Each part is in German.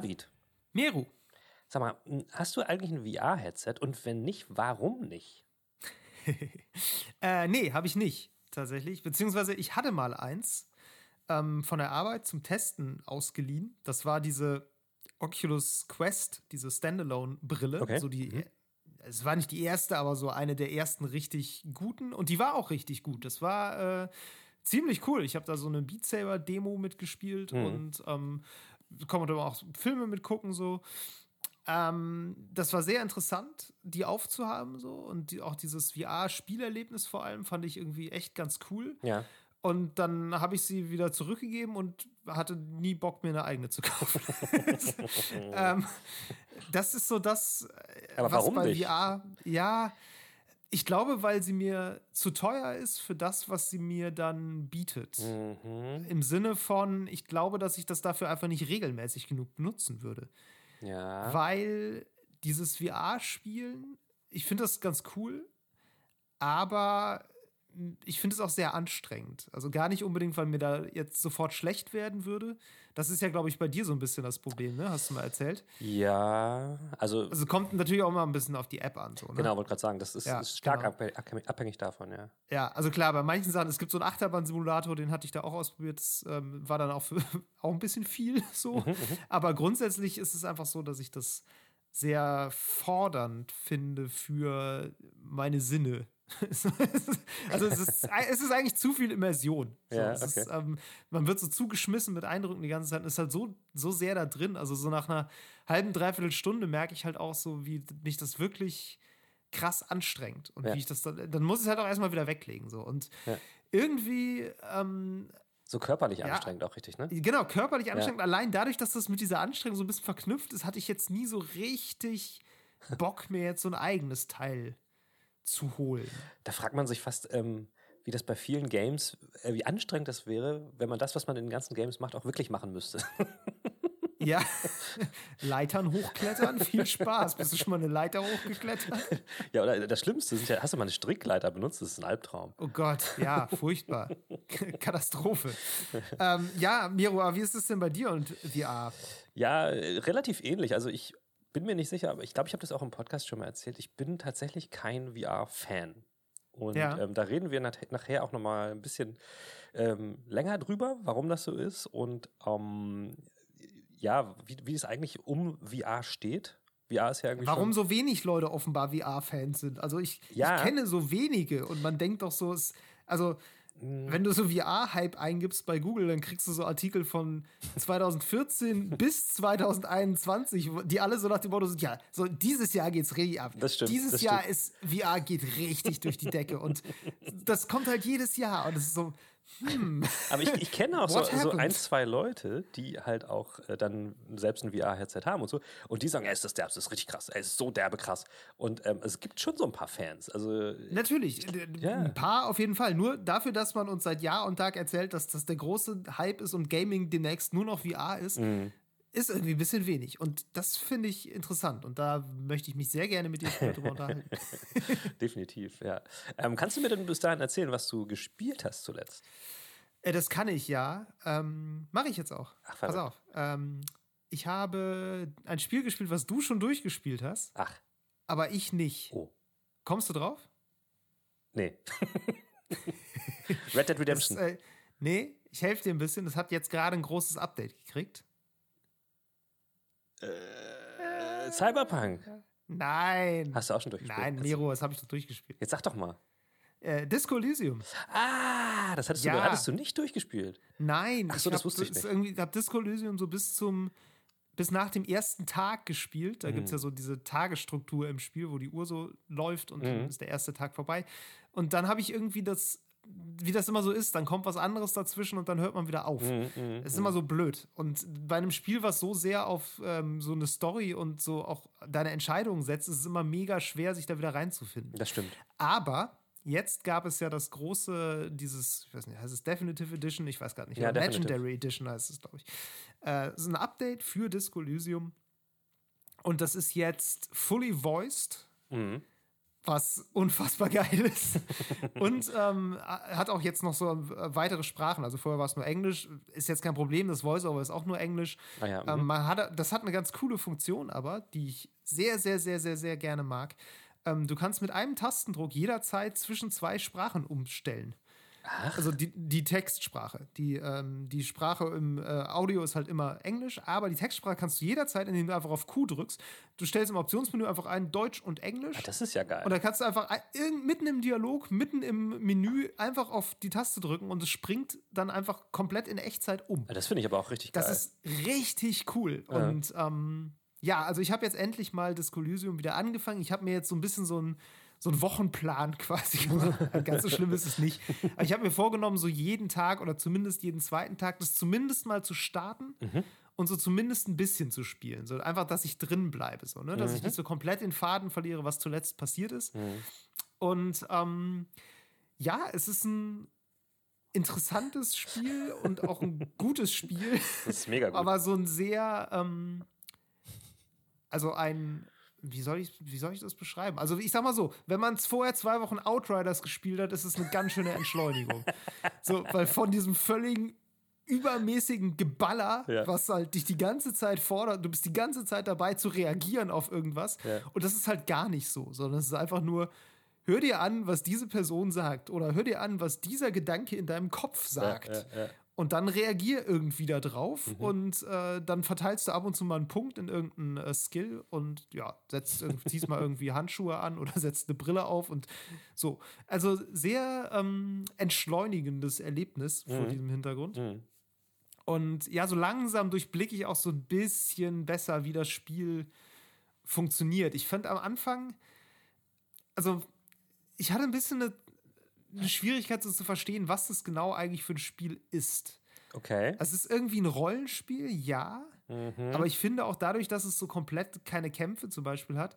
David. Meru. Sag mal, hast du eigentlich ein VR-Headset? Und wenn nicht, warum nicht? äh, nee, habe ich nicht, tatsächlich. Beziehungsweise ich hatte mal eins ähm, von der Arbeit zum Testen ausgeliehen. Das war diese Oculus Quest, diese Standalone-Brille. Okay. So die, Mhm. Es war nicht die erste, aber so eine der ersten richtig guten. Und die war auch richtig gut. Das war äh, ziemlich cool. Ich habe da so eine Beat Saber-Demo mitgespielt Mhm. und ähm, kann man da auch Filme mitgucken, so. Ähm, das war sehr interessant, die aufzuhaben so und die, auch dieses VR-Spielerlebnis vor allem fand ich irgendwie echt ganz cool. Ja. Und dann habe ich sie wieder zurückgegeben und hatte nie Bock, mir eine eigene zu kaufen. ähm, das ist so das, Aber was warum bei nicht? VR, ja, ich glaube, weil sie mir zu teuer ist für das, was sie mir dann bietet. Mhm. Im Sinne von, ich glaube, dass ich das dafür einfach nicht regelmäßig genug benutzen würde. Ja. Weil dieses VR-Spielen, ich finde das ganz cool, aber ich finde es auch sehr anstrengend. Also gar nicht unbedingt, weil mir da jetzt sofort schlecht werden würde. Das ist ja, glaube ich, bei dir so ein bisschen das Problem, ne? Hast du mal erzählt. Ja, also, Also kommt natürlich auch mal ein bisschen auf die App an. So, ne? genau, wollte gerade sagen, das ist, Ja, ist stark genau. abhängig- davon, ja. Ja, also klar, bei manchen Sachen, es gibt so einen Achterbahn-Simulator, den hatte ich da auch ausprobiert. Das ähm, war dann auch, für, auch ein bisschen viel so. Aber grundsätzlich ist es einfach so, dass ich das sehr fordernd finde für meine Sinne. also es ist, es ist eigentlich zu viel Immersion. So, Ja, es ist, okay. ähm, man wird so zugeschmissen mit Eindrücken die ganze Zeit und ist halt so, so sehr da drin. Also so nach einer halben, dreiviertel Stunde merke ich halt auch so, wie mich das wirklich krass anstrengt. Und Ja. wie ich das dann, dann muss ich es halt auch erstmal wieder weglegen. So. Und Ja. irgendwie, ähm, So körperlich Ja. anstrengend auch richtig, ne? genau, körperlich anstrengend. Allein dadurch, dass das mit dieser Anstrengung so ein bisschen verknüpft ist, hatte ich jetzt nie so richtig Bock, mir jetzt so ein eigenes Teil zu holen. Da fragt man sich fast, ähm, wie das bei vielen Games, äh, wie anstrengend das wäre, wenn man das, was man in den ganzen Games macht, auch wirklich machen müsste. Ja, Leitern hochklettern, viel Spaß. Bist du schon mal eine Leiter hochgeklettert? ja, oder das Schlimmste sind ja, hast du mal eine Strickleiter benutzt? Das ist ein Albtraum. Oh Gott, ja, furchtbar. Katastrophe. ähm, ja, Miro, wie ist es denn bei dir und VR? Ja, äh, relativ ähnlich. Also ich bin mir nicht sicher, aber ich glaube, ich habe das auch im Podcast schon mal erzählt. Ich bin tatsächlich kein VR-Fan. Und Ja. ähm, da reden wir nachher auch noch mal ein bisschen ähm, länger drüber, warum das so ist und ähm, ja, wie, wie es eigentlich um VR steht. VR ist ja irgendwie Warum so wenig Leute offenbar VR-Fans sind. Also ich, Ja. ich kenne so wenige und man denkt doch so, es, also. Wenn du so VR-Hype eingibst bei Google, dann kriegst du so Artikel von 2014 bis 2021, wo- die alle so nach dem Motto sind, ja, so dieses Jahr geht's richtig ab. Das stimmt, Dieses das Jahr stimmt. ist VR geht richtig durch die Decke und das kommt halt jedes Jahr und es ist so, hm, Aber ich, ich kenne auch so, so ein, zwei Leute, die halt auch äh, dann selbst ein VR-Headset haben und so. Und die sagen, ey, ist das derb, das ist richtig krass, ey, ist so derbe krass. Und ähm, es gibt schon so ein paar Fans. Also Natürlich, d- d- Ja. ein paar auf jeden Fall. Nur dafür, dass man uns seit Jahr und Tag erzählt, dass das der große Hype ist und Gaming demnächst nur noch VR ist, Mhm. Ist irgendwie ein bisschen wenig. Und das finde ich interessant. Und da möchte ich mich sehr gerne mit dir drüber unterhalten. definitiv, ja. Ähm, kannst du mir denn bis dahin erzählen, was du gespielt hast zuletzt? Äh, das kann ich ja. Ähm, Mache ich jetzt auch. Ach, Pass auf. Ähm, ich habe ein Spiel gespielt, was du schon durchgespielt hast, Ach, aber ich nicht. oh, Kommst du drauf? nee. Red Dead Das, Redemption. äh, nee, ich helfe dir ein bisschen. Das hat jetzt gerade ein großes Update gekriegt. Äh, Cyberpunk. Nein. Hast du auch schon durchgespielt? Nein, Nero, das habe ich doch durchgespielt. Jetzt sag doch mal. Äh, Disco Elysium. Ah, das hattest, Ja. du, hattest du nicht durchgespielt. Nein, Ach so, ich das hab wusste ich nicht. Irgendwie, habe Disco Elysium so bis zum bis nach dem ersten Tag gespielt. Da gibt es ja so diese Tagesstruktur im Spiel, wo die Uhr so läuft und dann ist der erste Tag vorbei. Und dann habe ich irgendwie das, wie das immer so ist, dann kommt was anderes dazwischen und dann hört man wieder auf. Es ist immer so blöd. Und bei einem Spiel, was so sehr auf ähm, so eine Story und so auch deine Entscheidungen setzt, ist es immer mega schwer, sich da wieder reinzufinden. Das stimmt. Aber jetzt gab es ja das große, dieses, ich weiß nicht, heißt es Definitive Edition? Ich weiß gar nicht. Ja. Legendary Edition heißt es, glaube ich. Äh, es ist ein Update für Disco Elysium. Und das ist jetzt fully voiced. Mhm. Was unfassbar geil ist. Und ähm, hat auch jetzt noch so äh, weitere Sprachen. Also vorher war es nur Englisch, ist jetzt kein Problem. Das Voiceover ist auch nur Englisch. Ah ja, ähm, mhm. man hat, das hat eine ganz coole Funktion, aber die ich sehr, sehr, sehr, sehr, sehr gerne mag. Ähm, du kannst mit einem Tastendruck jederzeit zwischen zwei Sprachen umstellen. Ach. Also die, die Textsprache. Die, ähm, die Sprache im äh, Audio ist halt immer Englisch, aber die Textsprache kannst du jederzeit, indem du einfach auf Q drückst. Du stellst im Optionsmenü einfach ein Deutsch und Englisch. Ah, das ist ja geil. Und dann kannst du einfach mitten im Dialog, mitten im Menü einfach auf die Taste drücken und es springt dann einfach komplett in Echtzeit um. Das finde ich aber auch richtig geil. Das ist richtig cool. Ja. Und ähm, ja, also ich habe jetzt endlich mal das Coliseum wieder angefangen. Ich habe mir jetzt so ein bisschen so ein so einen Wochenplan quasi gemacht. Ganz so schlimm ist es nicht. Aber ich habe mir vorgenommen, so jeden Tag oder zumindest jeden zweiten Tag das zumindest mal zu starten. Mhm. Und so zumindest ein bisschen zu spielen. So einfach, dass ich drin bleibe. So, ne? Dass mhm. ich nicht so komplett den Faden verliere, was zuletzt passiert ist. Mhm. Und ähm, ja, es ist ein interessantes Spiel und auch ein gutes Spiel. Das ist mega gut. Aber so ein sehr, ähm, also ein, wie soll, ich, wie soll ich das beschreiben? Also, ich sag mal so, wenn man vorher zwei Wochen Outriders gespielt hat, ist es eine ganz schöne Entschleunigung. so, weil von diesem völligen übermäßigen Geballer, ja. was halt dich die ganze Zeit fordert, du bist die ganze Zeit dabei zu reagieren auf irgendwas. Ja. Und das ist halt gar nicht so, sondern es ist einfach nur, hör dir an, was diese Person sagt oder hör dir an, was dieser Gedanke in deinem Kopf sagt. Ja, und dann reagier irgendwie da drauf mhm. und äh, dann verteilst du ab und zu mal einen Punkt in irgendeinen äh, Skill und ja, setzt ziehst mal irgendwie Handschuhe an oder setzt eine Brille auf und so. Also sehr ähm, entschleunigendes Erlebnis mhm. vor diesem Hintergrund. Mhm. Und ja, so langsam durchblicke ich auch so ein bisschen besser, wie das Spiel funktioniert. Ich fand am Anfang, also ich hatte ein bisschen eine eine Schwierigkeit, so zu verstehen, was das genau eigentlich für ein Spiel ist. Okay. Es ist irgendwie ein Rollenspiel, ja. Mhm. Aber ich finde auch dadurch, dass es so komplett keine Kämpfe zum Beispiel hat,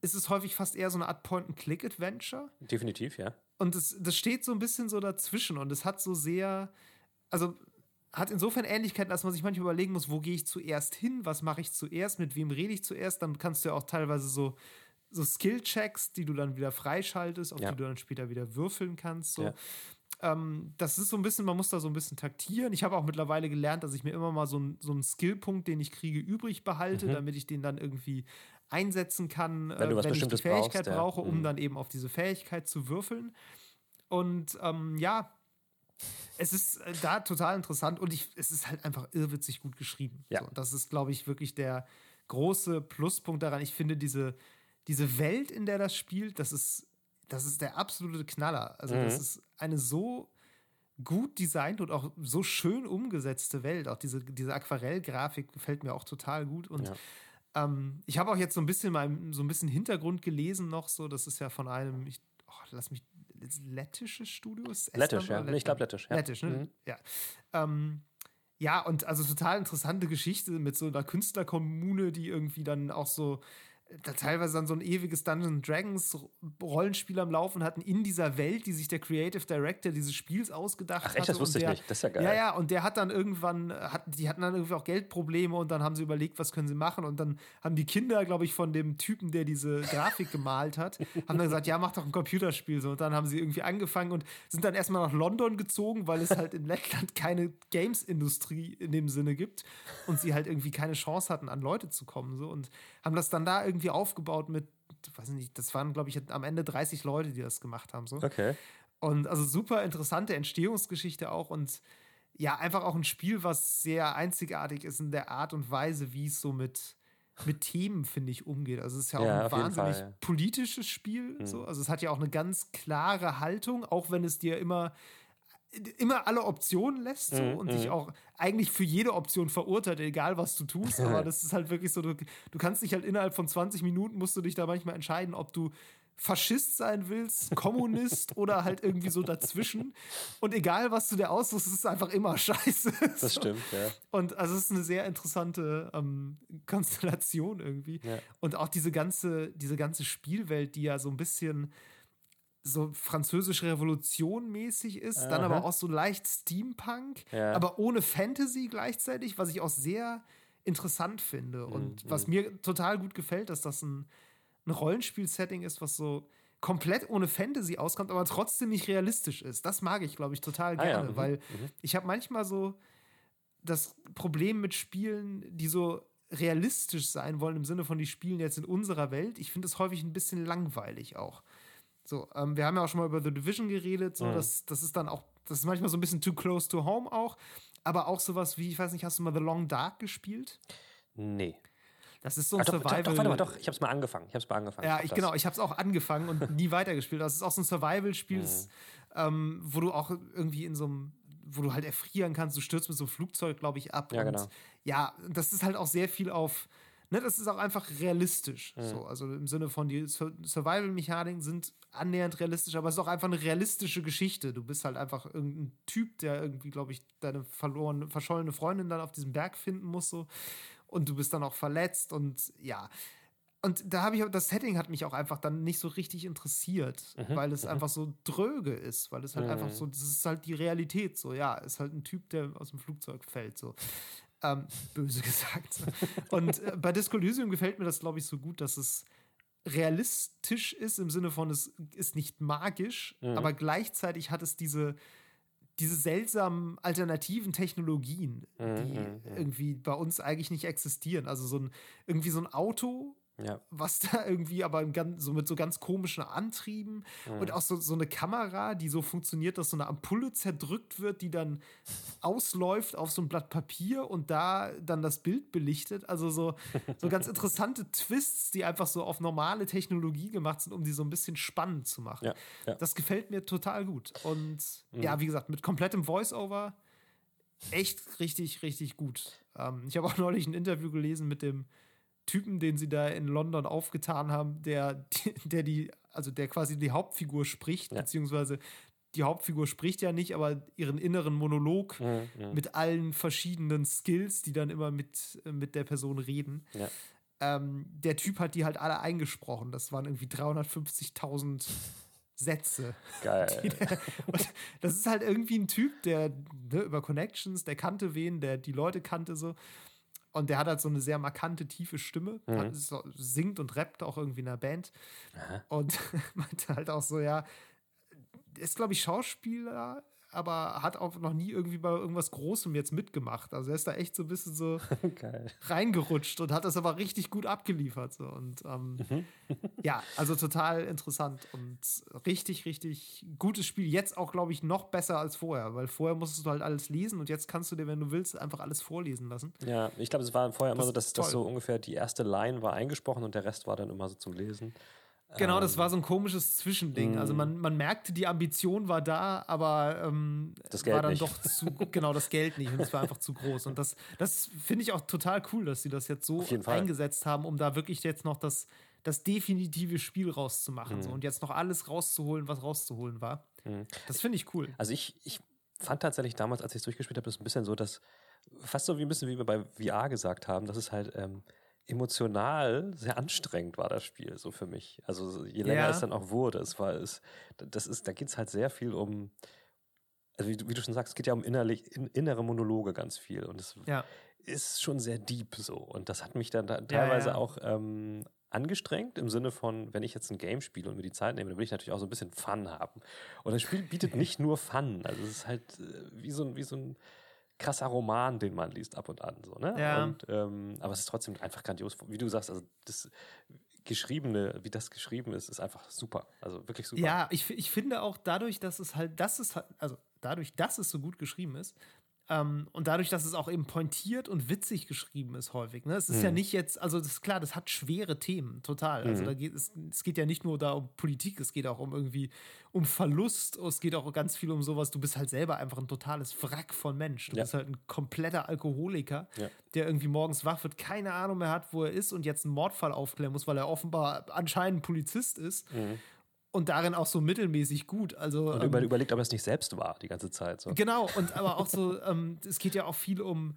ist es häufig fast eher so eine Art Point-and-Click-Adventure. Definitiv, ja. Und das, das steht so ein bisschen so dazwischen und es hat so sehr, also hat insofern Ähnlichkeiten, dass man sich manchmal überlegen muss, wo gehe ich zuerst hin, was mache ich zuerst, mit wem rede ich zuerst. Dann kannst du ja auch teilweise so so Skill-Checks, die du dann wieder freischaltest, auf ja. die du dann später wieder würfeln kannst. So. Ja. Ähm, das ist so ein bisschen, man muss da so ein bisschen taktieren. Ich habe auch mittlerweile gelernt, dass ich mir immer mal so, ein, so einen Skillpunkt, den ich kriege, übrig behalte, mhm. damit ich den dann irgendwie einsetzen kann, wenn, äh, wenn ich die Fähigkeit brauchst, brauche, um mhm. dann eben auf diese Fähigkeit zu würfeln. Und ähm, ja, es ist äh, da total interessant und ich, es ist halt einfach irrwitzig gut geschrieben. Ja. So, das ist, glaube ich, wirklich der große Pluspunkt daran. Ich finde diese, diese Welt, in der das spielt, das ist, das ist der absolute Knaller. Also, mhm. das ist eine so gut designt und auch so schön umgesetzte Welt. Auch diese, diese Aquarellgrafik gefällt mir auch total gut. Und ja. ähm, ich habe auch jetzt so ein bisschen mal so ein bisschen Hintergrund gelesen noch. So, das ist ja von einem, ich, oh, lass mich, lettisches Studio? Lettisch, ja. Ich glaube lettisch. Ja. Lettisch, ne? Mhm. Ja. Ähm, ja, und also total interessante Geschichte mit so einer Künstlerkommune, die irgendwie dann auch so da teilweise dann so ein ewiges Dungeons Dragons Rollenspiel am Laufen hatten in dieser Welt, die sich der Creative Director dieses Spiels ausgedacht Ach, echt. Das wusste der, ich nicht. Das ist ja geil. Ja, ja, und der hat dann irgendwann, hat, die hatten dann irgendwie auch Geldprobleme und dann haben sie überlegt, was können sie machen. Und dann haben die Kinder, glaube ich, von dem Typen, der diese Grafik gemalt hat, haben dann gesagt, ja, mach doch ein Computerspiel. So, und dann haben sie irgendwie angefangen und sind dann erstmal nach London gezogen, weil es halt in Lettland keine Games-Industrie in dem Sinne gibt und sie halt irgendwie keine Chance hatten, an Leute zu kommen. So, und haben das dann da irgendwie aufgebaut mit, weiß nicht, das waren, glaube ich, am Ende 30 Leute, die das gemacht haben. So. Okay. Und also super interessante Entstehungsgeschichte auch und ja, einfach auch ein Spiel, was sehr einzigartig ist in der Art und Weise, wie es so mit, mit Themen, finde ich, umgeht. Also es ist ja auch ja, ein wahnsinnig Fall, ja. politisches Spiel. Mhm. So. Also es hat ja auch eine ganz klare Haltung, auch wenn es dir immer immer alle Optionen lässt so, mm, und dich auch eigentlich für jede Option verurteilt, egal was du tust. Aber das ist halt wirklich so, du, du kannst dich halt innerhalb von 20 Minuten musst du dich da manchmal entscheiden, ob du Faschist sein willst, Kommunist oder halt irgendwie so dazwischen. Und egal, was du dir aussuchst, ist es einfach immer scheiße. Das stimmt, ja. Und also es ist eine sehr interessante ähm, Konstellation irgendwie. Ja. Und auch diese ganze, diese ganze Spielwelt, die ja so ein bisschen so französische Revolution mäßig ist, Aha. dann aber auch so leicht Steampunk, ja. aber ohne Fantasy gleichzeitig, was ich auch sehr interessant finde und mhm. was mir total gut gefällt, dass das ein, ein Rollenspiel-Setting ist, was so komplett ohne Fantasy auskommt, aber trotzdem nicht realistisch ist. Das mag ich, glaube ich, total gerne, ah, ja. mhm. weil mhm. ich habe manchmal so das Problem mit Spielen, die so realistisch sein wollen, im Sinne von, die spielen jetzt in unserer Welt. Ich finde es häufig ein bisschen langweilig auch. So, ähm, wir haben ja auch schon mal über The Division geredet, so, mhm. das, das ist dann auch, das ist manchmal so ein bisschen too close to home auch, aber auch sowas wie, ich weiß nicht, hast du mal The Long Dark gespielt? Nee. Das ist so ein ah, Survival. Doch, doch, warte mal, doch, ich hab's mal angefangen. Ich hab's mal angefangen. Ja, ich, genau, ich hab's auch angefangen und nie weitergespielt. Das ist auch so ein Survival-Spiel, mhm. ähm, wo du auch irgendwie in so einem wo du halt erfrieren kannst, du stürzt mit so einem Flugzeug, glaube ich, ab. Ja, und genau. Ja, das ist halt auch sehr viel auf, ne, das ist auch einfach realistisch. Mhm. So, also im Sinne von, die Survival-Mechaniken sind annähernd realistisch, aber es ist auch einfach eine realistische Geschichte. Du bist halt einfach irgendein Typ, der irgendwie, glaube ich, deine verlorene, verschollene Freundin dann auf diesem Berg finden muss, so. Und du bist dann auch verletzt und ja und da habe ich das Setting hat mich auch einfach dann nicht so richtig interessiert, mhm, weil es mhm. einfach so dröge ist, weil es halt einfach so, das ist halt die Realität so, ja, ist halt ein Typ, der aus dem Flugzeug fällt, so. Ähm, böse gesagt. Und äh, bei Disco Elysium gefällt mir das, glaube ich, so gut, dass es realistisch ist, im Sinne von, es ist nicht magisch, mhm. aber gleichzeitig hat es diese, diese seltsamen alternativen Technologien, mhm, die mhm, irgendwie bei uns eigentlich nicht existieren. Also so ein, irgendwie so ein Auto, ja. Was da irgendwie aber ganz, so mit so ganz komischen Antrieben mhm. und auch so, so eine Kamera, die so funktioniert, dass so eine Ampulle zerdrückt wird, die dann ausläuft auf so ein Blatt Papier und da dann das Bild belichtet. Also so, so ganz interessante Twists, die einfach so auf normale Technologie gemacht sind, um die so ein bisschen spannend zu machen. Ja. Ja. Das gefällt mir total gut. Und mhm. ja, wie gesagt, mit komplettem Voice-Over echt richtig, richtig gut. Ähm, ich habe auch neulich ein Interview gelesen mit dem Typen, den sie da in London aufgetan haben, der, der die, also der quasi die Hauptfigur spricht, ja. beziehungsweise die Hauptfigur spricht ja nicht, aber ihren inneren Monolog mhm, mhm. mit allen verschiedenen Skills, die dann immer mit, mit der Person reden. Ja. Ähm, der Typ hat die halt alle eingesprochen. Das waren irgendwie 350.000 Sätze. Geil. Der, das ist halt irgendwie ein Typ, der ne, über Connections, der kannte wen, der die Leute kannte so. Und der hat halt so eine sehr markante, tiefe Stimme. Mhm. Hat, singt und rappt auch irgendwie in der Band. Aha. Und meinte halt auch so, ja, ist, glaube ich, Schauspieler, aber hat auch noch nie irgendwie bei irgendwas Großem jetzt mitgemacht. Also er ist da echt so ein bisschen so reingerutscht und hat das aber richtig gut abgeliefert. So. Und ähm, mhm. ja, also total interessant und richtig, richtig gutes Spiel. Jetzt auch, glaube ich, noch besser als vorher, weil vorher musstest du halt alles lesen und jetzt kannst du dir, wenn du willst, einfach alles vorlesen lassen. Ja, ich glaube, es war vorher das immer so, dass das so ungefähr die erste Line war eingesprochen und der Rest war dann immer so zum Lesen. Genau, das war so ein komisches Zwischending. Also man, man merkte, die Ambition war da, aber ähm, das Geld war dann nicht. doch zu, genau, das Geld nicht und es war einfach zu groß. Und das, das finde ich auch total cool, dass sie das jetzt so eingesetzt haben, um da wirklich jetzt noch das, das definitive Spiel rauszumachen. Mhm. So, und jetzt noch alles rauszuholen, was rauszuholen war. Mhm. Das finde ich cool. Also ich, ich fand tatsächlich damals, als ich es durchgespielt habe, das ein bisschen so, dass fast so wie ein bisschen wie wir bei VR gesagt haben, dass es halt ähm, emotional sehr anstrengend war das Spiel so für mich. Also je länger ja. es dann auch wurde, es war es, das ist, da geht es halt sehr viel um, also wie, wie, du schon sagst, es geht ja um innerlich, in, innere Monologe ganz viel und es ja. ist schon sehr deep so und das hat mich dann da teilweise ja, auch ähm, angestrengt im Sinne von, wenn ich jetzt ein Game spiele und mir die Zeit nehme, dann will ich natürlich auch so ein bisschen Fun haben. Und das Spiel bietet nicht nur Fun, also es ist halt äh, wie so ein, wie so ein krasser Roman, den man liest ab und an. So, ne? Ja. Und, ähm, aber es ist trotzdem einfach grandios. Wie du sagst, also das Geschriebene, wie das geschrieben ist, ist einfach super. Also wirklich super. Ja, ich, ich finde auch dadurch, dass es halt, das ist halt, also dadurch, dass es so gut geschrieben ist, ähm, und dadurch, dass es auch eben pointiert und witzig geschrieben ist, häufig. Ne? Es ist mhm. ja nicht jetzt, also das ist klar, das hat schwere Themen, total. Also mhm. da geht es, es geht ja nicht nur da um Politik, es geht auch um irgendwie um Verlust, es geht auch ganz viel um sowas. Du bist halt selber einfach ein totales Wrack von Mensch. Du ja. bist halt ein kompletter Alkoholiker, ja. der irgendwie morgens wach wird, keine Ahnung mehr hat, wo er ist und jetzt einen Mordfall aufklären muss, weil er offenbar anscheinend Polizist ist. Mhm und darin auch so mittelmäßig gut. Also, und ähm, überlegt, ob er es nicht selbst war, die ganze Zeit. So. Genau, und aber auch so, ähm, es geht ja auch viel um,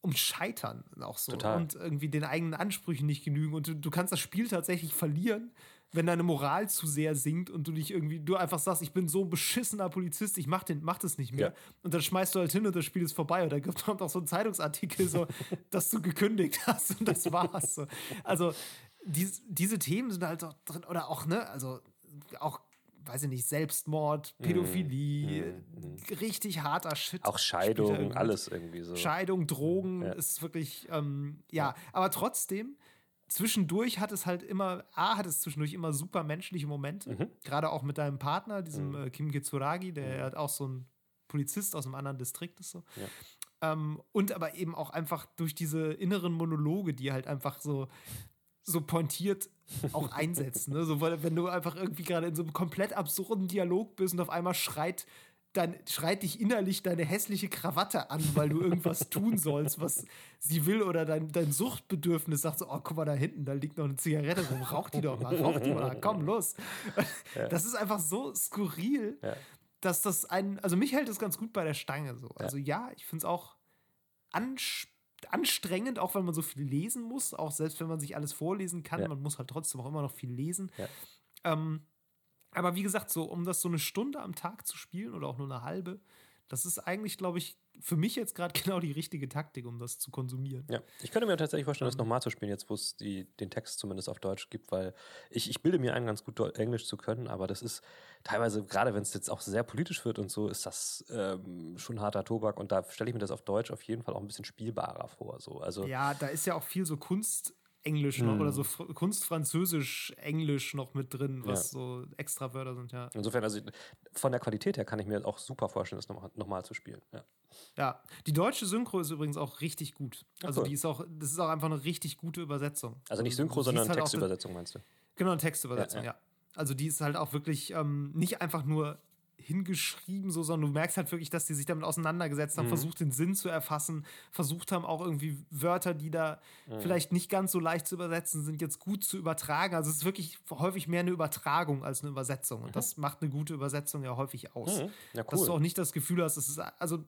um Scheitern auch so. Total. Und irgendwie den eigenen Ansprüchen nicht genügen. Und du, du kannst das Spiel tatsächlich verlieren, wenn deine Moral zu sehr sinkt und du dich irgendwie, du einfach sagst, ich bin so ein beschissener Polizist, ich mach, den, mach das nicht mehr. Ja. Und dann schmeißt du halt hin und das Spiel ist vorbei. Und dann kommt auch so ein Zeitungsartikel, so, dass du gekündigt hast und das war's. So. Also, dies, diese Themen sind halt auch drin, oder auch, ne, also auch weiß ich nicht, Selbstmord. Pädophilie, mm, mm, richtig harter Shit. Auch Scheidung, alles irgendwie so. Scheidung, Drogen, ja. ist wirklich, ähm, ja. ja, aber trotzdem, zwischendurch hat es halt immer, A, hat es zwischendurch immer super menschliche Momente, mhm. gerade auch mit deinem Partner, diesem mhm. äh, Kim Kitsuragi, der mhm. hat auch so ein Polizist aus einem anderen Distrikt ist so. Ja. Ähm, und aber eben auch einfach durch diese inneren Monologe, die halt einfach so so pointiert auch einsetzen. Ne? So, wenn du einfach irgendwie gerade in so einem komplett absurden Dialog bist und auf einmal schreit dann schreit dich innerlich deine hässliche Krawatte an, weil du irgendwas tun sollst, was sie will, oder dein, dein Suchtbedürfnis sagt so, oh, guck mal da hinten, da liegt noch eine Zigarette rum, rauch die doch mal, rauch die mal, komm, los. Ja. Das ist einfach so skurril, ja. dass das ein, also mich hält das ganz gut bei der Stange so. Also ja, ich finde es auch anspannend anstrengend, auch wenn man so viel lesen muss, auch selbst wenn man sich alles vorlesen kann, ja. man muss halt trotzdem auch immer noch viel lesen. Ja. Ähm, aber wie gesagt, so um das so eine Stunde am Tag zu spielen oder auch nur eine halbe, das ist eigentlich, glaube ich, für mich jetzt gerade genau die richtige Taktik, um das zu konsumieren. Ja, ich könnte mir tatsächlich vorstellen, das ähm. nochmal zu spielen, jetzt wo es die, den Text zumindest auf Deutsch gibt, weil ich, ich bilde mir ein, ganz gut Englisch zu können, aber das ist teilweise, gerade wenn es jetzt auch sehr politisch wird und so, ist das ähm, schon harter Tobak und da stelle ich mir das auf Deutsch auf jeden Fall auch ein bisschen spielbarer vor. So. Also, ja, da ist ja auch viel so Kunst Englisch noch oder so hm. Kunstfranzösisch Englisch noch mit drin, was ja. so extra Wörter sind, ja. Insofern, also von der Qualität her kann ich mir auch super vorstellen, das nochmal noch mal zu spielen. Ja. ja, die deutsche Synchro ist übrigens auch richtig gut. Also cool. die ist auch, das ist auch einfach eine richtig gute Übersetzung. Also nicht Synchro, sondern halt Textübersetzung, meinst du? Genau, eine Textübersetzung, ja. ja. Also die ist halt auch wirklich ähm, nicht einfach nur hingeschrieben, so, sondern du merkst halt wirklich, dass die sich damit auseinandergesetzt haben, mhm. versucht den Sinn zu erfassen, versucht haben auch irgendwie Wörter, die da mhm. vielleicht nicht ganz so leicht zu übersetzen sind, jetzt gut zu übertragen. Also es ist wirklich häufig mehr eine Übertragung als eine Übersetzung. Und mhm. das macht eine gute Übersetzung ja häufig aus. Mhm. Ja, cool. Dass du auch nicht das Gefühl hast, es ist, also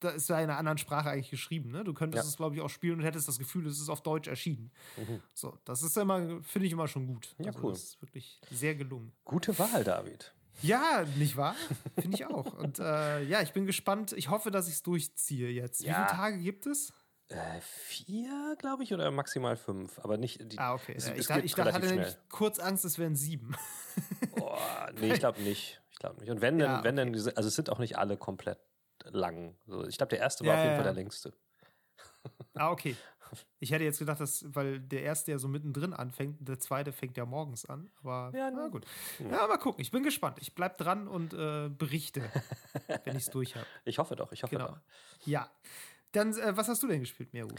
da ist ja in einer anderen Sprache eigentlich geschrieben. Ne? Du könntest ja. es, glaube ich, auch spielen und hättest das Gefühl, es ist auf Deutsch erschienen. Mhm. So, das ist immer, finde ich immer schon gut. Ja, also, cool. Das ist wirklich sehr gelungen. Gute Wahl, David. Ja, nicht wahr? Finde ich auch. Und äh, ja, ich bin gespannt. Ich hoffe, dass ich es durchziehe jetzt. Ja. Wie viele Tage gibt es? Äh, vier, glaube ich, oder maximal fünf. Aber nicht. Die, ah, okay. Es, ich, es da, ich da hatte nämlich kurz Angst, es wären sieben. Boah, nee, ich glaube nicht. Ich glaube nicht. Und wenn ja, denn, wenn okay. denn, also es sind auch nicht alle komplett lang. Ich glaube, der erste war ja, auf jeden Fall der längste. Ah, okay. Ich hätte jetzt gedacht, dass, weil der erste ja so mittendrin anfängt, der zweite fängt ja morgens an. Aber ja, na gut. Ja, mal gucken. Ich bin gespannt. Ich bleib dran und äh, berichte, wenn ich es durch habe. Ich hoffe doch, ich hoffe genau. doch. Ja. Dann, äh, was hast du denn gespielt, Meru?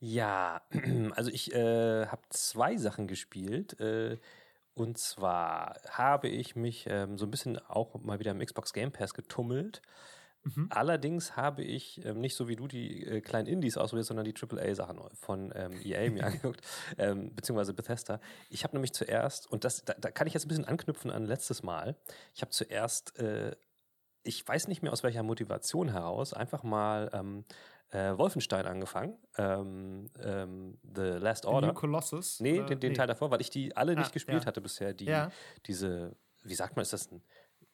Ja, also ich äh, habe zwei Sachen gespielt. Äh, und zwar habe ich mich ähm, so ein bisschen auch mal wieder im Xbox Game Pass getummelt. Mhm. Allerdings habe ich ähm, nicht so wie du die äh, kleinen Indies ausprobiert, sondern die AAA-Sachen von ähm, EA mir angeguckt, ähm, beziehungsweise Bethesda. Ich habe nämlich zuerst, und das, da, da, kann ich jetzt ein bisschen anknüpfen an letztes Mal, ich habe zuerst, äh, ich weiß nicht mehr aus welcher Motivation heraus, einfach mal ähm, äh, Wolfenstein angefangen, ähm, ähm, The Last Order. The New Colossus? Nee, den, den nee. Teil davor, weil ich die alle ah, nicht gespielt ja. hatte bisher. Die, ja. Diese, wie sagt man, ist das ein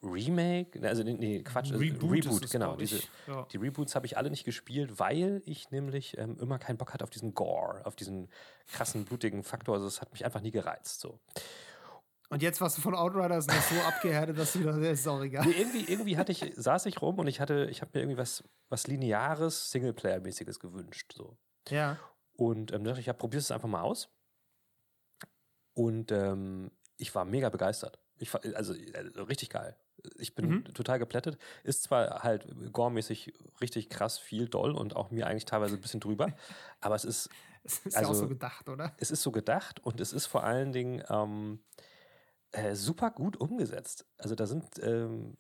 Remake, also nee, Quatsch, also Reboot, Reboot genau. Diese, ja. Die Reboots habe ich alle nicht gespielt, weil ich nämlich ähm, immer keinen Bock hatte auf diesen Gore, auf diesen krassen, blutigen Faktor. Also es hat mich einfach nie gereizt. So. Und jetzt warst du von Outriders noch so abgehärtet, dass du wieder, das ist auch egal. Nee, irgendwie, irgendwie hatte ich, saß ich rum und ich hatte, ich habe mir irgendwie was, was Lineares, Singleplayer-mäßiges gewünscht. So. Ja. Und ähm, dachte ich, ja, probier's es einfach mal aus. Und ähm, ich war mega begeistert. Ich, also, also richtig geil. Ich bin mhm. total geplättet. Ist zwar halt gore-mäßig richtig krass viel doll und auch mir eigentlich teilweise ein bisschen drüber, aber es ist. Es ist also, ja auch so gedacht, oder? Es ist so gedacht und es ist vor allen Dingen ähm, äh, super gut umgesetzt. Also da sind, ähm,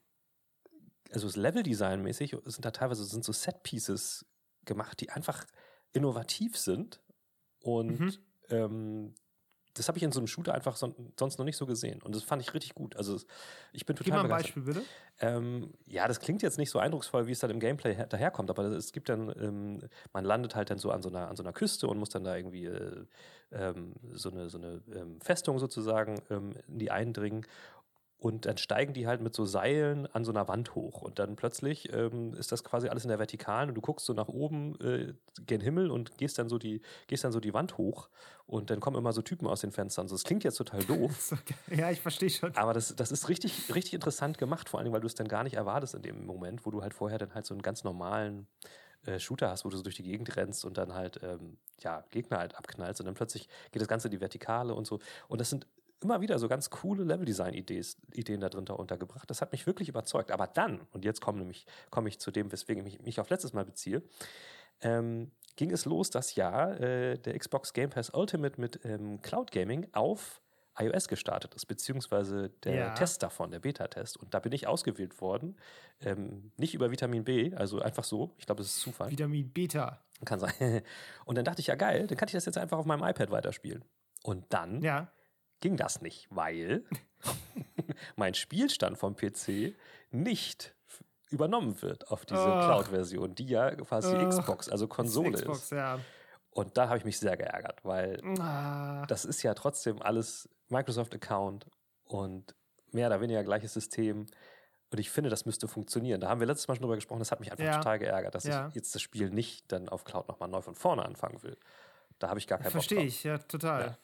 also das Level-Design-mäßig sind da teilweise sind so Set-Pieces gemacht, die einfach innovativ sind und mhm. ähm, das habe ich in so einem Shooter einfach so, sonst noch nicht so gesehen. Und das fand ich richtig gut. Also ich bin total Gib mal ein Beispiel, bitte. Ähm, ja, das klingt jetzt nicht so eindrucksvoll, wie es dann im Gameplay daherkommt, aber es gibt dann, ähm, man landet halt dann so an so einer, an so einer Küste und muss dann da irgendwie äh, ähm, so eine, so eine ähm, Festung sozusagen ähm, in die eindringen. Und dann steigen die halt mit so Seilen an so einer Wand hoch. Und dann plötzlich ähm, ist das quasi alles in der Vertikalen und du guckst so nach oben äh, gen Himmel und gehst dann so die, gehst dann so die Wand hoch und dann kommen immer so Typen aus den Fenstern. So, das klingt jetzt total doof. ja, ich verstehe schon. Aber das, das ist richtig, richtig interessant gemacht, vor allem, weil du es dann gar nicht erwartest in dem Moment, wo du halt vorher dann halt so einen ganz normalen äh, Shooter hast, wo du so durch die Gegend rennst und dann halt ähm, ja, Gegner halt abknallst und dann plötzlich geht das Ganze in die Vertikale und so. Und das sind immer wieder so ganz coole Level-Design-Ideen da drin untergebracht. Das hat mich wirklich überzeugt. Aber dann, und jetzt komme nämlich, komme ich zu dem, weswegen ich mich auf letztes Mal beziehe, ähm, ging es los das Jahr äh, der Xbox Game Pass Ultimate mit ähm, Cloud Gaming auf iOS gestartet ist, beziehungsweise der ja. Test davon, der Beta-Test. Und da bin ich ausgewählt worden. Ähm, nicht über Vitamin B, also einfach so. Ich glaube, das ist Zufall. Vitamin Beta. Kann sein. Und dann dachte ich, ja geil, dann kann ich das jetzt einfach auf meinem iPad weiterspielen. Und dann ja ging das nicht, weil mein Spielstand vom PC nicht übernommen wird auf diese oh. Cloud-Version, die ja quasi oh. Xbox, also Konsole ist. Xbox, ist. Ja. Und da habe ich mich sehr geärgert, weil ah. das ist ja trotzdem alles Microsoft-Account und mehr oder weniger gleiches System. Und ich finde, das müsste funktionieren. Da haben wir letztes Mal schon drüber gesprochen, das hat mich einfach ja. total geärgert, dass ja. ich jetzt das Spiel nicht dann auf Cloud nochmal neu von vorne anfangen will. Da habe ich gar keinen Verstehe Bock Verstehe ich, ja, total.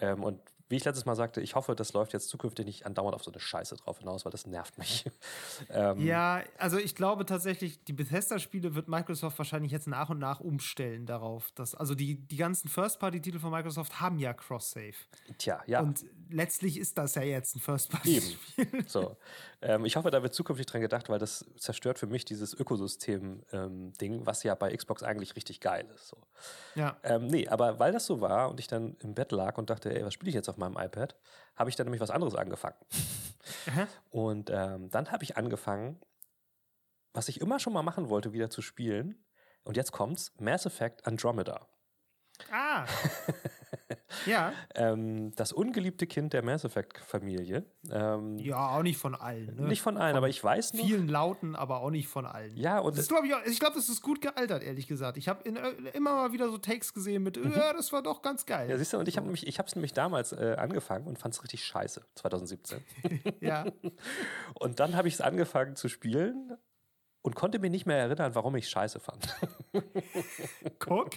Ja. Ähm, und wie ich letztes Mal sagte, ich hoffe, das läuft jetzt zukünftig nicht andauernd auf so eine Scheiße drauf hinaus, weil das nervt mich. ähm, ja, also ich glaube tatsächlich, die Bethesda-Spiele wird Microsoft wahrscheinlich jetzt nach und nach umstellen darauf. Dass, also die, die ganzen First-Party-Titel von Microsoft haben ja Cross-Save. Tja, ja. Und letztlich ist das ja jetzt ein First-Party-Spiel. So. Ähm, ich hoffe, da wird zukünftig dran gedacht, weil das zerstört für mich dieses Ökosystem-Ding, ähm, was ja bei Xbox eigentlich richtig geil ist. So. Ja. Ähm, nee, aber weil das so war und ich dann im Bett lag und dachte, ey, was spiele ich jetzt auf meinem iPad, habe ich dann nämlich was anderes angefangen. und ähm, dann habe ich angefangen, was ich immer schon mal machen wollte, wieder zu spielen. Und jetzt kommt's: Mass Effect Andromeda. Ah. ja. Ähm, das ungeliebte Kind der Mass Effect-Familie. Ähm, ja, auch nicht von allen. Ne? Nicht von allen, von aber ich weiß noch. Vielen Lauten, aber auch nicht von allen. Ja, und. Das ich ich glaube, das ist gut gealtert, ehrlich gesagt. Ich habe äh, immer mal wieder so Takes gesehen mit, mhm. ja, das war doch ganz geil. Ja, siehst du, und ich habe nämlich, ich habe es nämlich damals äh, angefangen und fand es richtig scheiße, 2017. ja. Und dann habe ich es angefangen zu spielen und konnte mir nicht mehr erinnern, warum ich scheiße fand. Guck.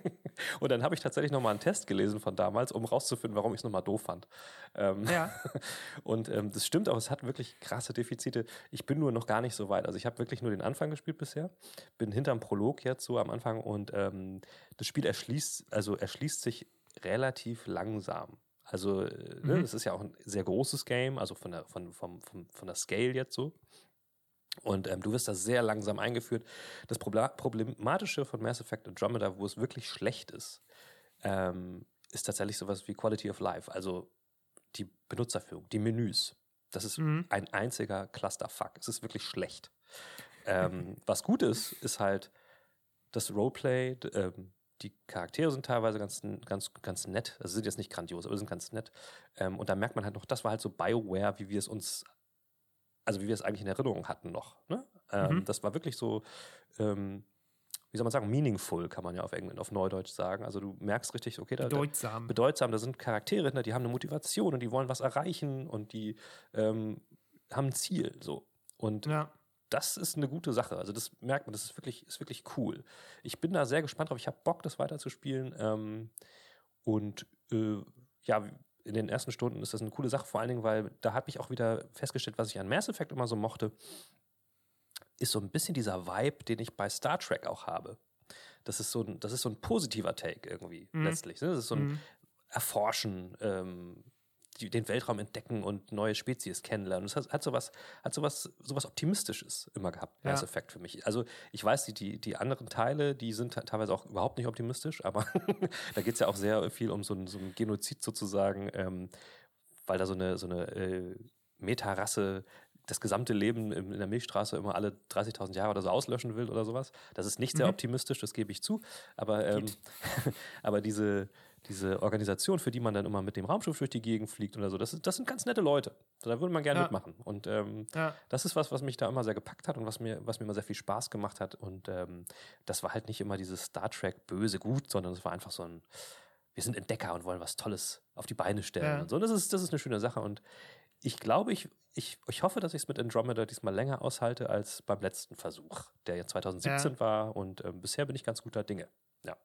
und dann habe ich tatsächlich nochmal einen Test gelesen von damals, um rauszufinden, warum ich es nochmal doof fand. Ähm, ja. Und ähm, das stimmt auch, es hat wirklich krasse Defizite. Ich bin nur noch gar nicht so weit. Also ich habe wirklich nur den Anfang gespielt bisher. Bin hinterm Prolog jetzt so am Anfang und ähm, das Spiel erschließt, also erschließt sich relativ langsam. Also, äh, ne, mhm. das ist ja auch ein sehr großes Game, also von der, von, vom, vom, von der Scale jetzt so. Und ähm, du wirst da sehr langsam eingeführt. Das Problematische von Mass Effect Andromeda, wo es wirklich schlecht ist, ähm, ist tatsächlich sowas wie Quality of Life, also die Benutzerführung, die Menüs. Das ist mhm. ein einziger Clusterfuck. Es ist wirklich schlecht. ähm, was gut ist, ist halt das Roleplay. Ähm, die Charaktere sind teilweise ganz, ganz, ganz nett. Also sind jetzt nicht grandios, aber sind ganz nett. Ähm, und da merkt man halt noch, das war halt so BioWare, wie wir es uns also wie wir es eigentlich in Erinnerung hatten noch. Ne? Ähm, mhm. Das war wirklich so, ähm, wie soll man sagen, meaningful, kann man ja auf Englisch, auf Neudeutsch sagen. Also du merkst richtig, okay, da, bedeutsam. Da, bedeutsam, da sind Charaktere hinter, die haben eine Motivation und die wollen was erreichen und die ähm, haben ein Ziel. So. Und ja. das ist eine gute Sache. Also das merkt man, das ist wirklich, ist wirklich cool. Ich bin da sehr gespannt drauf. Ich habe Bock, das weiterzuspielen. Ähm, und äh, ja, in den ersten Stunden ist das eine coole Sache, vor allen Dingen, weil da habe ich auch wieder festgestellt, was ich an Mass Effect immer so mochte, ist so ein bisschen dieser Vibe, den ich bei Star Trek auch habe. Das ist so ein, das ist so ein positiver Take irgendwie mhm. letztlich. Ne? Das ist so ein mhm. Erforschen, ähm, die, den Weltraum entdecken und neue Spezies kennenlernen. Das hat, hat sowas, hat sowas, sowas Optimistisches immer gehabt, ja. Mass Effect für mich. Also ich weiß, die, die, die anderen Teile, die sind teilweise auch überhaupt nicht optimistisch, aber da geht es ja auch sehr viel um so ein, so ein Genozid sozusagen, ähm, weil da so eine, so eine äh, Meta-Rasse das gesamte Leben in der Milchstraße immer alle 30.000 Jahre oder so auslöschen will oder sowas. Das ist nicht sehr mhm. optimistisch, das gebe ich zu. Aber, ähm, aber diese, diese Organisation, für die man dann immer mit dem Raumschiff durch die Gegend fliegt oder so, das, ist, das sind ganz nette Leute. Da würde man gerne ja. mitmachen. Und ähm, ja. das ist was, was mich da immer sehr gepackt hat und was mir, was mir immer sehr viel Spaß gemacht hat. Und ähm, das war halt nicht immer dieses Star Trek böse gut, sondern es war einfach so ein, wir sind Entdecker und wollen was Tolles auf die Beine stellen. Ja. Und so. Und das ist, das ist eine schöne Sache. Und ich glaube, ich, ich, ich hoffe, dass ich es mit Andromeda diesmal länger aushalte als beim letzten Versuch, der ja 2017 ja. war und äh, bisher bin ich ganz guter Dinge. Ja.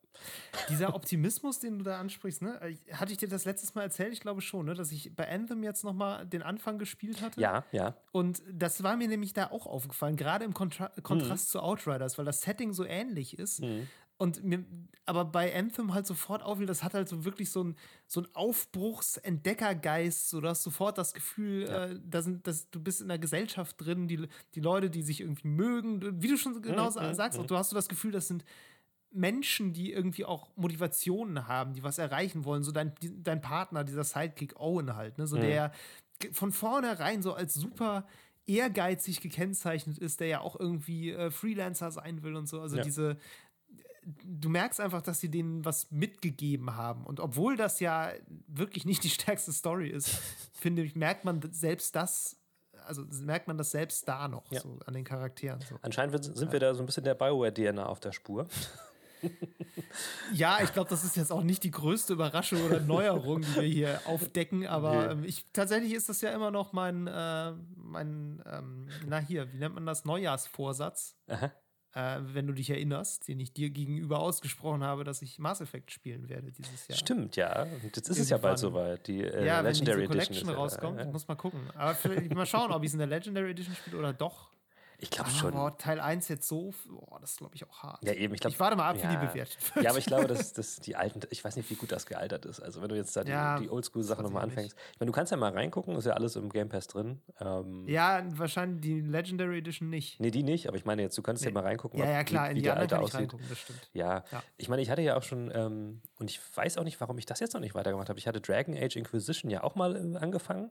Dieser Optimismus, den du da ansprichst, ne? Äh, hatte ich dir das letztes Mal erzählt? Ich glaube schon, ne? dass ich bei Anthem jetzt nochmal den Anfang gespielt hatte. Ja, ja. Und das war mir nämlich da auch aufgefallen, gerade im Kontra Kontrast mhm. zu Outriders, weil das Setting so ähnlich ist. Mhm. Und mir, aber bei Anthem halt sofort auffiel, das hat halt so wirklich so ein, so ein Aufbruchs-Entdeckergeist. So, du hast sofort das Gefühl, ja. äh, da sind, dass du bist in einer Gesellschaft drin, die, die Leute, die sich irgendwie mögen. Wie du schon genau mhm, sagst, mhm. du hast so das Gefühl, das sind Menschen, die irgendwie auch Motivationen haben, die was erreichen wollen. So dein, dein Partner, dieser Sidekick Owen halt, ne? So mhm. der von vornherein so als super ehrgeizig gekennzeichnet ist, der ja auch irgendwie äh, Freelancer sein will und so. Also ja. diese, du merkst einfach, dass sie denen was mitgegeben haben. Und obwohl das ja wirklich nicht die stärkste Story ist, finde ich, merkt man selbst das, also merkt man das selbst da noch, ja. so an den Charakteren. So. Anscheinend sind wir da so ein bisschen der Bioware-DNA auf der Spur. ja, ich glaube, das ist jetzt auch nicht die größte Überraschung oder Neuerung, die wir hier aufdecken, aber nee. ähm, ich, tatsächlich ist das ja immer noch mein, äh, mein ähm, na hier, wie nennt man das, Neujahrsvorsatz. Äh, wenn du dich erinnerst, den ich dir gegenüber ausgesprochen habe, dass ich Mass Effect spielen werde dieses Jahr. Stimmt, ja. Und jetzt ist Irgendwann. es ja bald soweit. Die äh, ja, Legendary wenn Collection Edition rauskommt, ja, muss mal gucken. Aber vielleicht mal schauen, ob ich es in der Legendary Edition spiele oder doch. Ich glaube schon. Boah, Teil 1 jetzt so, boah, das ist glaube ich auch hart. Ja, eben. Ich, glaub, ich warte mal ab, ja. wie die bewertet wird. Ja, aber ich glaube, dass, dass die alten, ich weiß nicht, wie gut das gealtert ist. Also, wenn du jetzt da die, ja, die Oldschool-Sachen nochmal anfängst. Ich meine, du kannst ja mal reingucken, ist ja alles im Game Pass drin. Ähm, ja, wahrscheinlich die Legendary Edition nicht. Nee, die nicht, aber ich meine, jetzt, du kannst nee. ja mal reingucken, ja, ja, klar, wie, wie der alte aussieht. Ja. ja, ich meine, ich hatte ja auch schon, ähm, und ich weiß auch nicht, warum ich das jetzt noch nicht weitergemacht habe. Ich hatte Dragon Age Inquisition ja auch mal äh, angefangen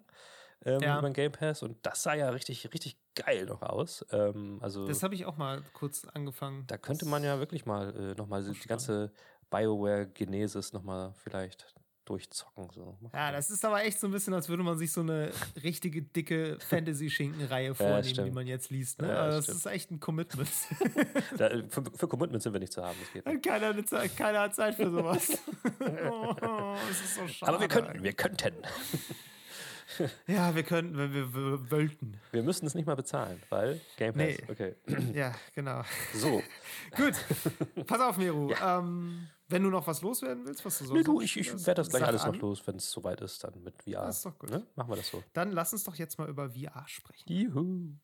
ähm, ja. über den Game Pass und das sah ja richtig, richtig geil noch aus. Ähm, also, das habe ich auch mal kurz angefangen. Da könnte man ja wirklich mal äh, nochmal die ganze BioWare-Genesis nochmal vielleicht durchzocken. So. Ja, das ist aber echt so ein bisschen, als würde man sich so eine richtige dicke Fantasy-Schinken-Reihe vornehmen, ja, die man jetzt liest. Ne? Ja, das, das ist echt ein Commitment. da, für, für, Commitment sind wir nicht zu haben. Das geht keiner, keiner, hat Zeit für sowas. oh, das ist so schade. Aber wir könnten, wir könnten. ja, wir könnten, wenn wir, wir wollten. Wir müssten es nicht mal bezahlen, weil Game Pass. Nee. Okay. Ja, genau. So. Gut. Pass auf, Meru. Ja. Ähm, wenn du noch was loswerden willst, was du so Nee, du, ich, ich werde das gleich alles an. noch los, wenn es soweit ist, dann mit VR. Das ist doch gut. Ne? Machen wir das so. Dann lass uns doch jetzt mal über VR sprechen. Juhu.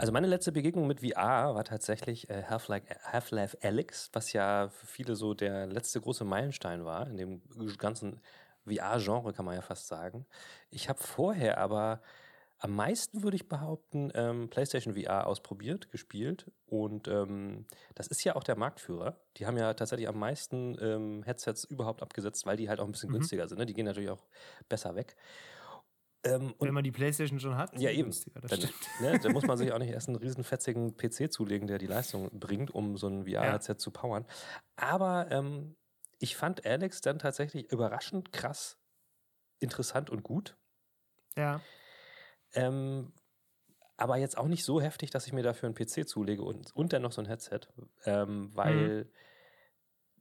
Also meine letzte Begegnung mit VR war tatsächlich äh, Half-Life Half Alyx, was ja für viele so der letzte große Meilenstein war in dem ganzen VR-Genre, kann man ja fast sagen. Ich habe vorher aber am meisten, würde ich behaupten, ähm, PlayStation VR ausprobiert, gespielt. Und ähm, das ist ja auch der Marktführer. Die haben ja tatsächlich am meisten ähm, Headsets überhaupt abgesetzt, weil die halt auch ein bisschen mhm. günstiger sind. Ne? Die gehen natürlich auch besser weg. Ähm, Wenn man die Playstation schon hat, ja eben. Dann, ne, da muss man sich auch nicht erst einen riesenfetzigen PC zulegen, der die Leistung bringt, um so ein VR-Headset ja. zu powern. Aber ähm, ich fand Alex dann tatsächlich überraschend krass interessant und gut. Ja. Ähm, aber jetzt auch nicht so heftig, dass ich mir dafür einen PC zulege und, und dann noch so ein Headset, ähm, weil, mhm.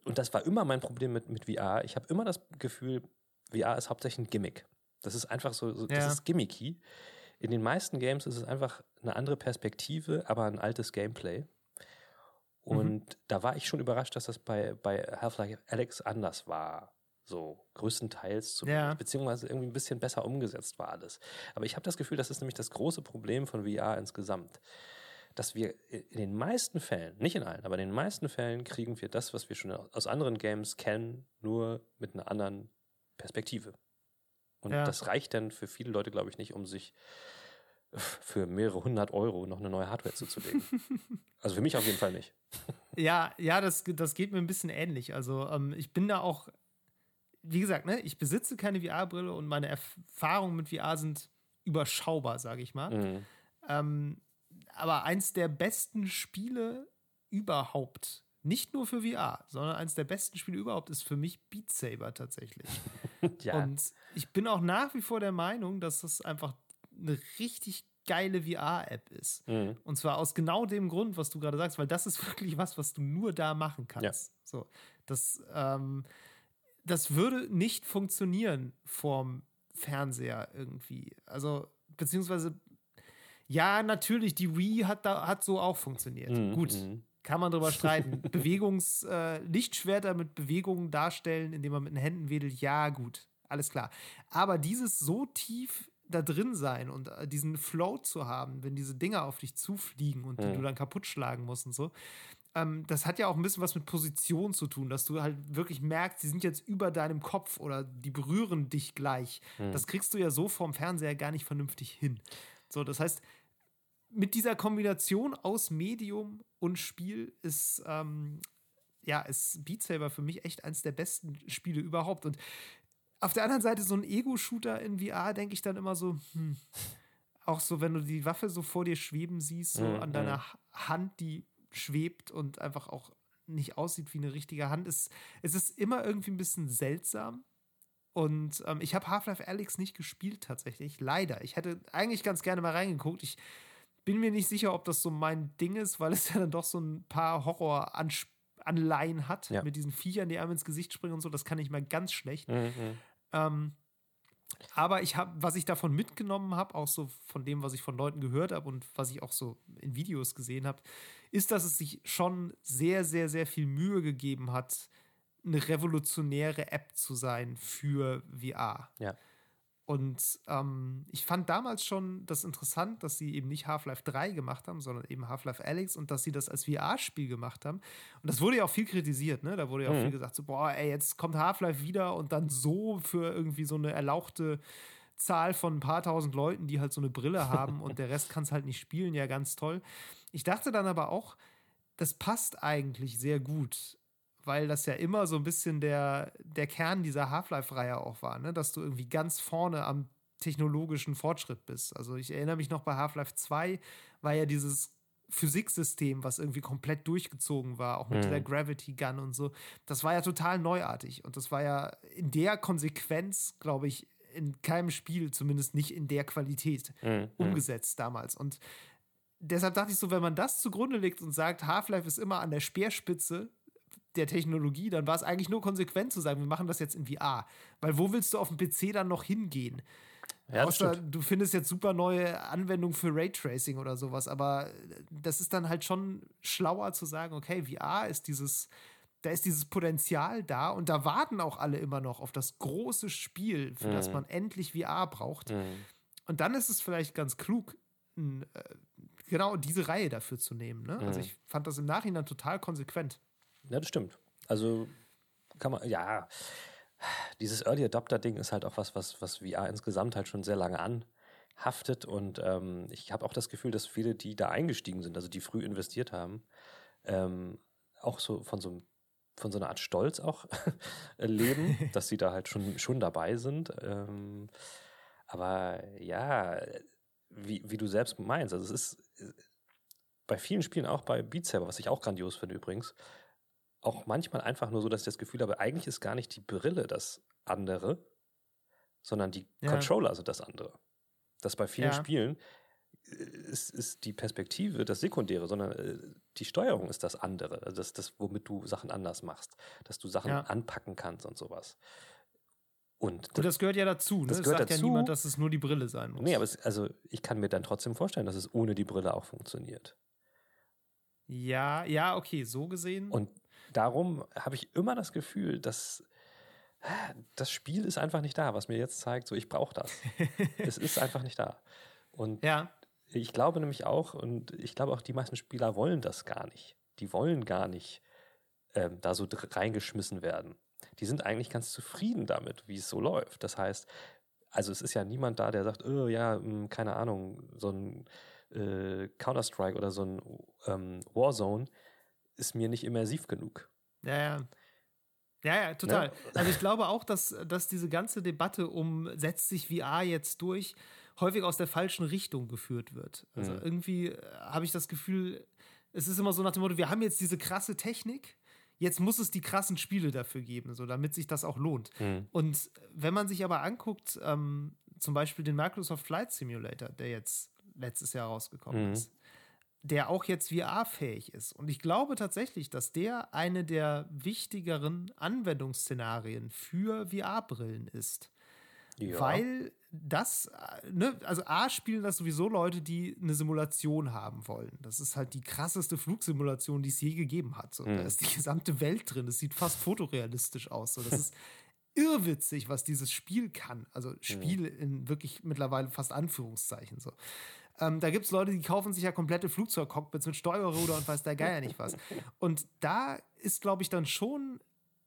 und das war immer mein Problem mit, mit VR, ich habe immer das Gefühl, VR ist hauptsächlich ein Gimmick. Das ist einfach so, so ja. das ist gimmicky. In den meisten Games ist es einfach eine andere Perspektive, aber ein altes Gameplay. Und mhm. da war ich schon überrascht, dass das bei, bei Half-Life Alex anders war. So größtenteils zumindest, ja. beziehungsweise irgendwie ein bisschen besser umgesetzt war alles. Aber ich habe das Gefühl, das ist nämlich das große Problem von VR insgesamt. Dass wir in den meisten Fällen, nicht in allen, aber in den meisten Fällen kriegen wir das, was wir schon aus anderen Games kennen, nur mit einer anderen Perspektive. Und ja. das reicht dann für viele Leute, glaube ich, nicht, um sich für mehrere hundert Euro noch eine neue Hardware zuzulegen. also für mich auf jeden Fall nicht. ja, ja, das, das geht mir ein bisschen ähnlich. Also ähm, ich bin da auch, wie gesagt, ne, ich besitze keine VR-Brille und meine Erfahrungen mit VR sind überschaubar, sage ich mal. Mhm. Ähm, aber eins der besten Spiele überhaupt nicht nur für VR, sondern eines der besten Spiele überhaupt ist für mich Beat Saber tatsächlich. ja. Und ich bin auch nach wie vor der Meinung, dass das einfach eine richtig geile VR-App ist. Mhm. Und zwar aus genau dem Grund, was du gerade sagst, weil das ist wirklich was, was du nur da machen kannst. Ja. So, das, ähm, das würde nicht funktionieren vorm Fernseher irgendwie. Also, beziehungsweise, ja, natürlich, die Wii hat, da, hat so auch funktioniert. Mhm. Gut, mhm. Kann man drüber streiten. Bewegungs-, äh, Lichtschwerter mit Bewegungen darstellen, indem man mit den Händen wedelt, ja, gut, alles klar. Aber dieses so tief da drin sein und äh, diesen Flow zu haben, wenn diese Dinger auf dich zufliegen und mhm. die du dann kaputt schlagen musst und so, ähm, das hat ja auch ein bisschen was mit Position zu tun, dass du halt wirklich merkst, die sind jetzt über deinem Kopf oder die berühren dich gleich. Mhm. Das kriegst du ja so vorm Fernseher gar nicht vernünftig hin. So, das heißt, mit dieser Kombination aus Medium und Spiel ist, ähm, ja, ist Beat Saber für mich echt eins der besten Spiele überhaupt. Und auf der anderen Seite so ein Ego-Shooter in VR, denke ich dann immer so, hm, auch so, wenn du die Waffe so vor dir schweben siehst, so mhm. an deiner mhm. Hand, die schwebt und einfach auch nicht aussieht wie eine richtige Hand. Es, es ist immer irgendwie ein bisschen seltsam. Und ähm, ich habe Half-Life Alyx nicht gespielt tatsächlich, leider. Ich hätte eigentlich ganz gerne mal reingeguckt. Ich bin mir nicht sicher, ob das so mein Ding ist, weil es ja dann doch so ein paar Horror-Anleihen hat ja. mit diesen Viechern, die einem ins Gesicht springen und so. Das kann ich mal ganz schlecht. Mhm. mhm. Ähm, aber ich habe, was ich davon mitgenommen habe, auch so von dem, was ich von Leuten gehört habe und was ich auch so in Videos gesehen habe, ist, dass es sich schon sehr, sehr, sehr viel Mühe gegeben hat, eine revolutionäre App zu sein für VR. Ja. Und ähm, ich fand damals schon das interessant, dass sie eben nicht Half-Life 3 gemacht haben, sondern eben Half-Life Alyx und dass sie das als VR-Spiel gemacht haben. Und das wurde ja auch viel kritisiert, ne? Da wurde ja auch mhm. viel gesagt, so, boah, ey, jetzt kommt Half-Life wieder und dann so für irgendwie so eine erlauchte Zahl von ein paar tausend Leuten, die halt so eine Brille haben und der Rest kann es halt nicht spielen, ja, ganz toll. Ich dachte dann aber auch, das passt eigentlich sehr gut weil das ja immer so ein bisschen der, der Kern dieser Half-Life-Reihe auch war, ne? dass du irgendwie ganz vorne am technologischen Fortschritt bist. Also ich erinnere mich noch bei Half-Life 2 war ja dieses Physiksystem, was irgendwie komplett durchgezogen war, auch mit mhm. der Gravity Gun und so. Das war ja total neuartig und das war ja in der Konsequenz, glaube ich, in keinem Spiel, zumindest nicht in der Qualität, mhm. umgesetzt damals. Und deshalb dachte ich so, wenn man das zugrunde legt und sagt, Half-Life ist immer an der Speerspitze der Technologie, dann war es eigentlich nur konsequent zu sagen, wir machen das jetzt in VR. Weil wo willst du auf dem PC dann noch hingehen? Ja, Außer du findest jetzt super neue Anwendungen für Raytracing oder sowas, aber das ist dann halt schon schlauer zu sagen, okay, VR ist dieses, da ist dieses Potenzial da und da warten auch alle immer noch auf das große Spiel, für mhm. das man endlich VR braucht. Mhm. Und dann ist es vielleicht ganz klug, äh, genau diese Reihe dafür zu nehmen. Ne? Also mhm. Also ich fand das im Nachhinein total konsequent. Ja, das stimmt. Also kann man, ja, dieses Early Adopter-Ding ist halt auch was, was, was VR insgesamt halt schon sehr lange anhaftet. Und ähm, ich habe auch das Gefühl, dass viele, die da eingestiegen sind, also die früh investiert haben, ähm, auch so von so von so einer Art Stolz auch leben, dass sie da halt schon, schon dabei sind. Ähm, aber ja, wie, wie du selbst meinst, also es ist äh, bei vielen Spielen, auch bei Beat Saber, was ich auch grandios finde übrigens, auch manchmal einfach nur so, dass ich das Gefühl habe, eigentlich ist gar nicht die Brille das andere, sondern die ja. Controller sind das andere. Das bei vielen ja. Spielen äh, ist, ist die Perspektive das Sekundäre, sondern äh, die Steuerung ist das andere. Also das, das, womit du Sachen anders machst, dass du Sachen ja. anpacken kannst und sowas. Und das, und das gehört ja dazu. Ne? Das gehört sagt dazu. ja niemand, dass es nur die Brille sein muss. Nee, aber es, also ich kann mir dann trotzdem vorstellen, dass es ohne die Brille auch funktioniert. Ja, ja, okay, so gesehen. Und darum habe ich immer das Gefühl, dass das Spiel ist einfach nicht da, was mir jetzt zeigt, so ich brauche das. es ist einfach nicht da. Und ja. ich glaube nämlich auch, und ich glaube auch, die meisten Spieler wollen das gar nicht. Die wollen gar nicht ähm, da so reingeschmissen werden. Die sind eigentlich ganz zufrieden damit, wie es so läuft. Das heißt, also es ist ja niemand da, der sagt, oh, ja, hm, keine Ahnung, so ein äh, Counter-Strike oder so ein ähm, Warzone, ist mir nicht immersiv genug. Ja, ja. Ja, ja, total. Ja. Also ich glaube auch, dass, dass diese ganze Debatte um setzt sich VR jetzt durch, häufig aus der falschen Richtung geführt wird. Also mhm. irgendwie äh, habe ich das Gefühl, es ist immer so nach dem Motto, wir haben jetzt diese krasse Technik, jetzt muss es die krassen Spiele dafür geben, so damit sich das auch lohnt. Mhm. Und wenn man sich aber anguckt, ähm, zum Beispiel den Microsoft Flight Simulator, der jetzt letztes Jahr rausgekommen mhm. ist, der auch jetzt VR-fähig ist. Und ich glaube tatsächlich, dass der eine der wichtigeren Anwendungsszenarien für VR-Brillen ist. Ja. Weil das, ne, also A spielen das sowieso Leute, die eine Simulation haben wollen. Das ist halt die krasseste Flugsimulation, die es je gegeben hat. So, mhm. Da ist die gesamte Welt drin. Es sieht fast fotorealistisch aus. So, das ist irrwitzig, was dieses Spiel kann. Also Spiel mhm. in wirklich mittlerweile fast Anführungszeichen so. Ähm, da gibt es Leute, die kaufen sich ja komplette Flugzeugcockpits mit Steuerruder und weiß der Geier nicht was. Und da ist, glaube ich, dann schon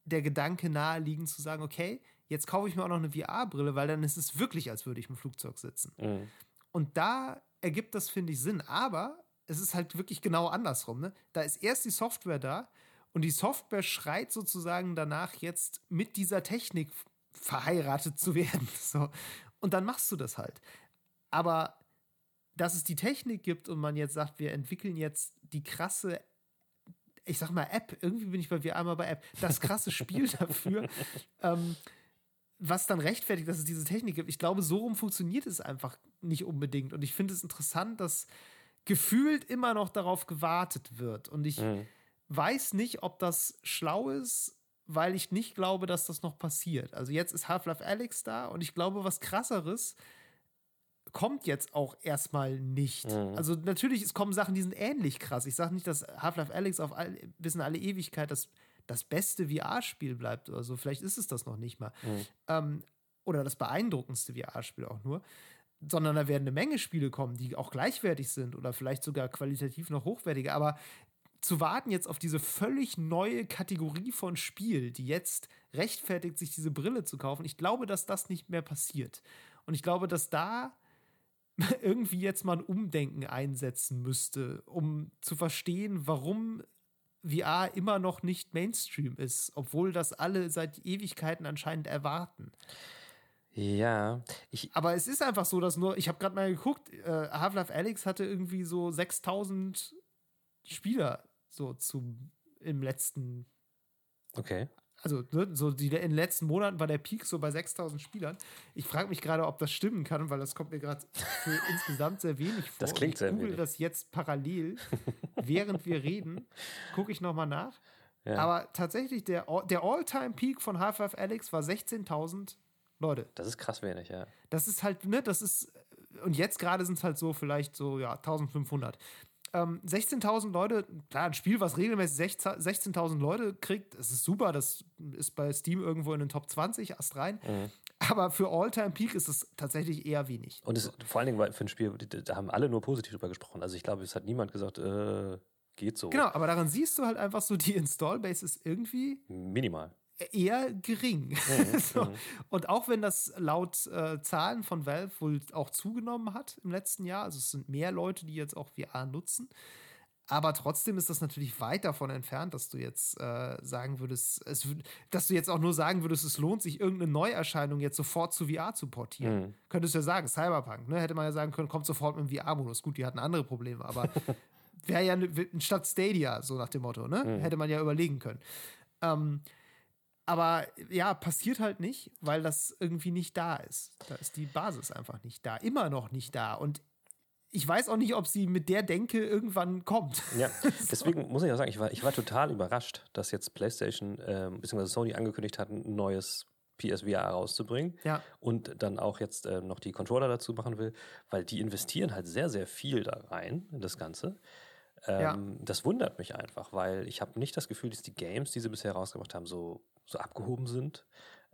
der Gedanke naheliegend zu sagen, okay, jetzt kaufe ich mir auch noch eine VR-Brille, weil dann ist es wirklich, als würde ich im Flugzeug sitzen. Mhm. Und da ergibt das, finde ich, Sinn. Aber es ist halt wirklich genau andersrum. Ne? Da ist erst die Software da und die Software schreit sozusagen danach, jetzt mit dieser Technik verheiratet zu werden. So. Und dann machst du das halt. Aber dass es die Technik gibt und man jetzt sagt, wir entwickeln jetzt die krasse, ich sag mal App, irgendwie bin ich bei wir einmal bei App, das krasse Spiel dafür, ähm, was dann rechtfertigt, dass es diese Technik gibt. Ich glaube, so rum funktioniert es einfach nicht unbedingt. Und ich finde es interessant, dass gefühlt immer noch darauf gewartet wird. Und ich mhm. weiß nicht, ob das schlau ist, weil ich nicht glaube, dass das noch passiert. Also jetzt ist Half-Life Alex da und ich glaube, was krasseres kommt jetzt auch erstmal nicht. Mhm. Also natürlich, es kommen Sachen, die sind ähnlich krass. Ich sage nicht, dass Half-Life Alex auf all, bis in alle Ewigkeit das, das beste VR-Spiel bleibt oder so. Vielleicht ist es das noch nicht mal. Mhm. Ähm, oder das beeindruckendste VR-Spiel auch nur. Sondern da werden eine Menge Spiele kommen, die auch gleichwertig sind oder vielleicht sogar qualitativ noch hochwertiger. Aber zu warten jetzt auf diese völlig neue Kategorie von Spiel, die jetzt rechtfertigt, sich diese Brille zu kaufen, ich glaube, dass das nicht mehr passiert. Und ich glaube, dass da irgendwie jetzt mal ein Umdenken einsetzen müsste, um zu verstehen, warum VR immer noch nicht Mainstream ist, obwohl das alle seit Ewigkeiten anscheinend erwarten. Ja, ich aber es ist einfach so, dass nur, ich habe gerade mal geguckt, äh, Half-Life Alyx hatte irgendwie so 6000 Spieler so zum im letzten okay also ne, so die, in den letzten Monaten war der Peak so bei 6000 Spielern. Ich frage mich gerade, ob das stimmen kann, weil das kommt mir gerade insgesamt sehr wenig vor. Das klingt ich sehr wenig. das jetzt parallel, während wir reden, gucke ich nochmal nach. Ja. Aber tatsächlich, der, der All-Time-Peak von Half-Life Alex war 16.000 Leute. Das ist krass wenig, ja. Das ist halt, ne, das ist, und jetzt gerade sind es halt so vielleicht so, ja, 1500. Ähm, 16.000 Leute, klar, ein Spiel, was regelmäßig 16.000 Leute kriegt, das ist super. Das ist bei Steam irgendwo in den Top 20, Ast rein. Mhm. Aber für All-Time Peak ist es tatsächlich eher wenig. Und es, vor allen Dingen für ein Spiel, da haben alle nur positiv drüber gesprochen. Also ich glaube, es hat niemand gesagt, äh, geht so. Genau, aber daran siehst du halt einfach so, die Install-Base ist irgendwie minimal eher gering. Mhm. so. Mhm. Und auch wenn das laut äh, Zahlen von Valve wohl auch zugenommen hat im letzten Jahr, also es sind mehr Leute, die jetzt auch VR nutzen, aber trotzdem ist das natürlich weit davon entfernt, dass du jetzt äh, sagen würdest, es, dass du jetzt auch nur sagen würdest, es lohnt sich, irgendeine Neuerscheinung jetzt sofort zu VR zu portieren. Mhm. Könntest du ja sagen, Cyberpunk, ne? Hätte man ja sagen können, kommt sofort mit dem VR-Modus. Gut, die hatten andere Probleme, aber wäre ja eine, Stadt Stadia, so nach dem Motto, ne? Mhm. Hätte man ja überlegen können. Ähm, aber ja, passiert halt nicht, weil das irgendwie nicht da ist. Da ist die Basis einfach nicht da. Immer noch nicht da. Und ich weiß auch nicht, ob sie mit der Denke irgendwann kommt. Ja, deswegen muss ich auch sagen, ich war, ich war total überrascht, dass jetzt PlayStation ähm, bzw. Sony angekündigt hat, ein neues PSVR rauszubringen ja. und dann auch jetzt äh, noch die Controller dazu machen will, weil die investieren halt sehr, sehr viel da rein in das Ganze. Ähm, ja. Das wundert mich einfach, weil ich habe nicht das Gefühl, dass die Games, die sie bisher rausgebracht haben, so so abgehoben sind.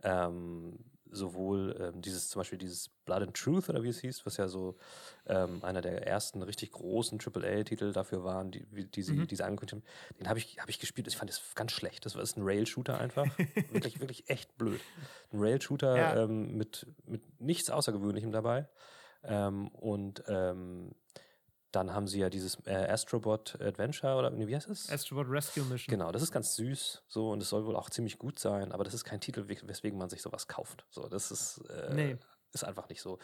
Ähm, sowohl ähm, dieses, zum Beispiel dieses Blood and Truth oder wie es hieß, was ja so ähm, einer der ersten richtig großen AAA-Titel dafür waren, die, die sie, mhm. die sie angekündigt haben, den habe ich, hab ich gespielt. Ich fand das ganz schlecht. Das war ein Rail-Shooter einfach. wirklich, wirklich echt blöd. Ein Rail-Shooter ja. ähm, mit, mit nichts Außergewöhnlichem dabei. Ähm, und ähm, dann haben sie ja dieses äh, Astrobot Adventure oder wie heißt es? Astrobot Rescue Mission. Genau, das ist ganz süß so und es soll wohl auch ziemlich gut sein, aber das ist kein Titel, weswegen man sich sowas kauft. So, das ist, äh, nee. ist einfach nicht so.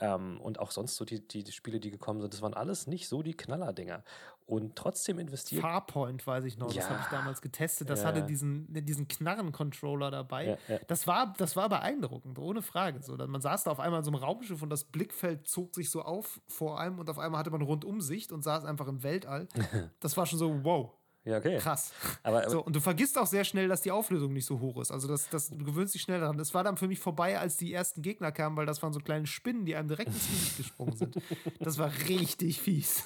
Ähm, und auch sonst so die, die, die, Spiele, die gekommen sind, das waren alles nicht so die Knallerdinger. Und trotzdem investiert. Farpoint, weiß ich noch, ja. das habe ich damals getestet. Das ja. hatte diesen, diesen Knarren-Controller dabei. Ja, das, war, das war beeindruckend, ohne Frage. So, man saß da auf einmal in so einem Raumschiff und das Blickfeld zog sich so auf vor einem und auf einmal hatte man Rundumsicht und saß einfach im Weltall. Das war schon so, wow. Ja, okay. Krass. Aber, aber so, und du vergisst auch sehr schnell, dass die Auflösung nicht so hoch ist. Also das, das, du gewöhnst dich schnell daran. Das war dann für mich vorbei, als die ersten Gegner kamen, weil das waren so kleine Spinnen, die einem direkt ins Gesicht gesprungen sind. Das war richtig fies.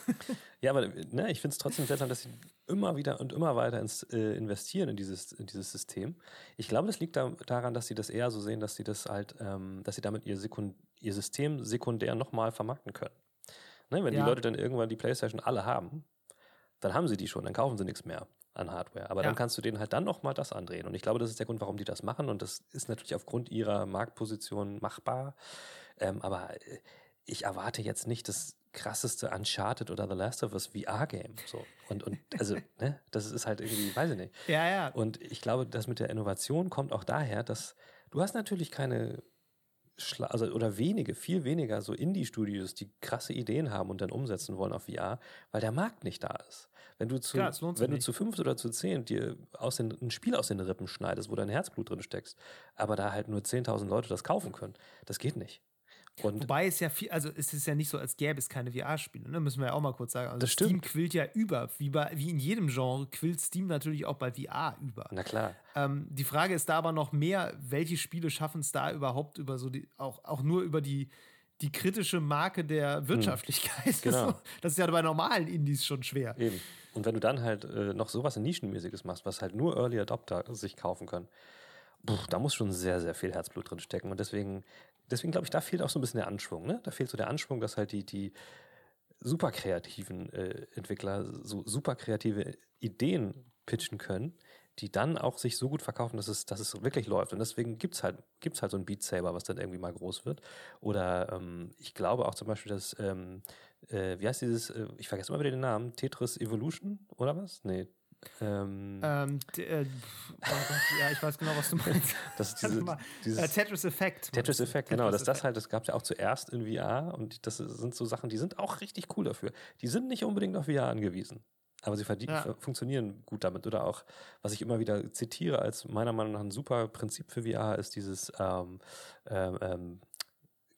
Ja, aber ne, ich finde es trotzdem seltsam, dass sie immer wieder und immer weiter ins, äh, investieren in dieses, in dieses System. Ich glaube, das liegt da, daran, dass sie das eher so sehen, dass sie das halt, ähm, dass sie damit ihr, Sekund ihr System sekundär nochmal vermarkten können. Ne, wenn ja. die Leute dann irgendwann die Playstation alle haben, dann haben sie die schon, dann kaufen sie nichts mehr an Hardware. Aber ja. dann kannst du denen halt dann nochmal das andrehen. Und ich glaube, das ist der Grund, warum die das machen. Und das ist natürlich aufgrund ihrer Marktposition machbar. Ähm, aber äh, ich erwarte jetzt nicht das krasseste Uncharted oder The Last of Us VR-Game. So. Und, und also, ne, das ist halt irgendwie, weiß ich nicht. Ja, ja. Und ich glaube, das mit der Innovation kommt auch daher, dass du hast natürlich keine Schla also oder wenige, viel weniger so Indie-Studios, die krasse Ideen haben und dann umsetzen wollen auf VR, weil der Markt nicht da ist. Wenn du zu, Klar, wenn du zu fünf oder zu zehn dir aus den, ein Spiel aus den Rippen schneidest, wo dein Herzblut drin steckst, aber da halt nur 10.000 Leute das kaufen können, das geht nicht. Und Wobei es ja viel, also es ist ja nicht so, als gäbe es keine VR-Spiele, ne? müssen wir ja auch mal kurz sagen. Also das Steam stimmt. quillt ja über, wie, bei, wie in jedem Genre quillt Steam natürlich auch bei VR über. Na klar. Ähm, die Frage ist da aber noch mehr, welche Spiele schaffen es da überhaupt über so die, auch, auch nur über die, die kritische Marke der hm. Wirtschaftlichkeit. Hm. Genau. Das ist ja bei normalen Indies schon schwer. Eben. Und wenn du dann halt äh, noch sowas Nischenmäßiges machst, was halt nur Early Adopter sich kaufen können, Puh, da muss schon sehr, sehr viel Herzblut drin stecken. Und deswegen deswegen glaube ich, da fehlt auch so ein bisschen der Anschwung. Ne? Da fehlt so der Anschwung, dass halt die, die super kreativen äh, Entwickler so super kreative Ideen pitchen können, die dann auch sich so gut verkaufen, dass es, dass es wirklich läuft. Und deswegen gibt es halt, gibt's halt so ein Beat Saber, was dann irgendwie mal groß wird. Oder ähm, ich glaube auch zum Beispiel, dass, ähm, äh, wie heißt dieses, äh, ich vergesse immer wieder den Namen, Tetris Evolution oder was? Nee, ähm, ähm, äh, oh ja, ich weiß genau, was du meinst. Das ist diese, dieses äh, Tetris Effect. Tetris Effect, genau. Tetris das, das halt, das gab es ja auch zuerst in VR und das sind so Sachen, die sind auch richtig cool dafür. Die sind nicht unbedingt auf VR angewiesen. Aber sie ja. funktionieren gut damit. Oder auch, was ich immer wieder zitiere als meiner Meinung nach ein super Prinzip für VR, ist dieses ähm, ähm, ähm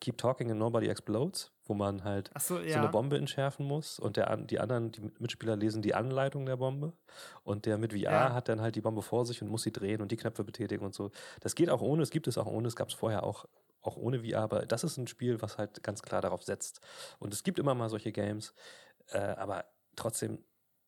Keep Talking and Nobody Explodes, wo man halt so, ja. so, eine Bombe entschärfen muss und der, die anderen, die Mitspieler lesen die Anleitung der Bombe und der mit VR ja. hat dann halt die Bombe vor sich und muss sie drehen und die Knöpfe betätigen und so. Das geht auch ohne, es gibt es auch ohne, es gab es vorher auch auch ohne VR, aber das ist ein Spiel, was halt ganz klar darauf setzt. Und es gibt immer mal solche Games, äh, aber trotzdem,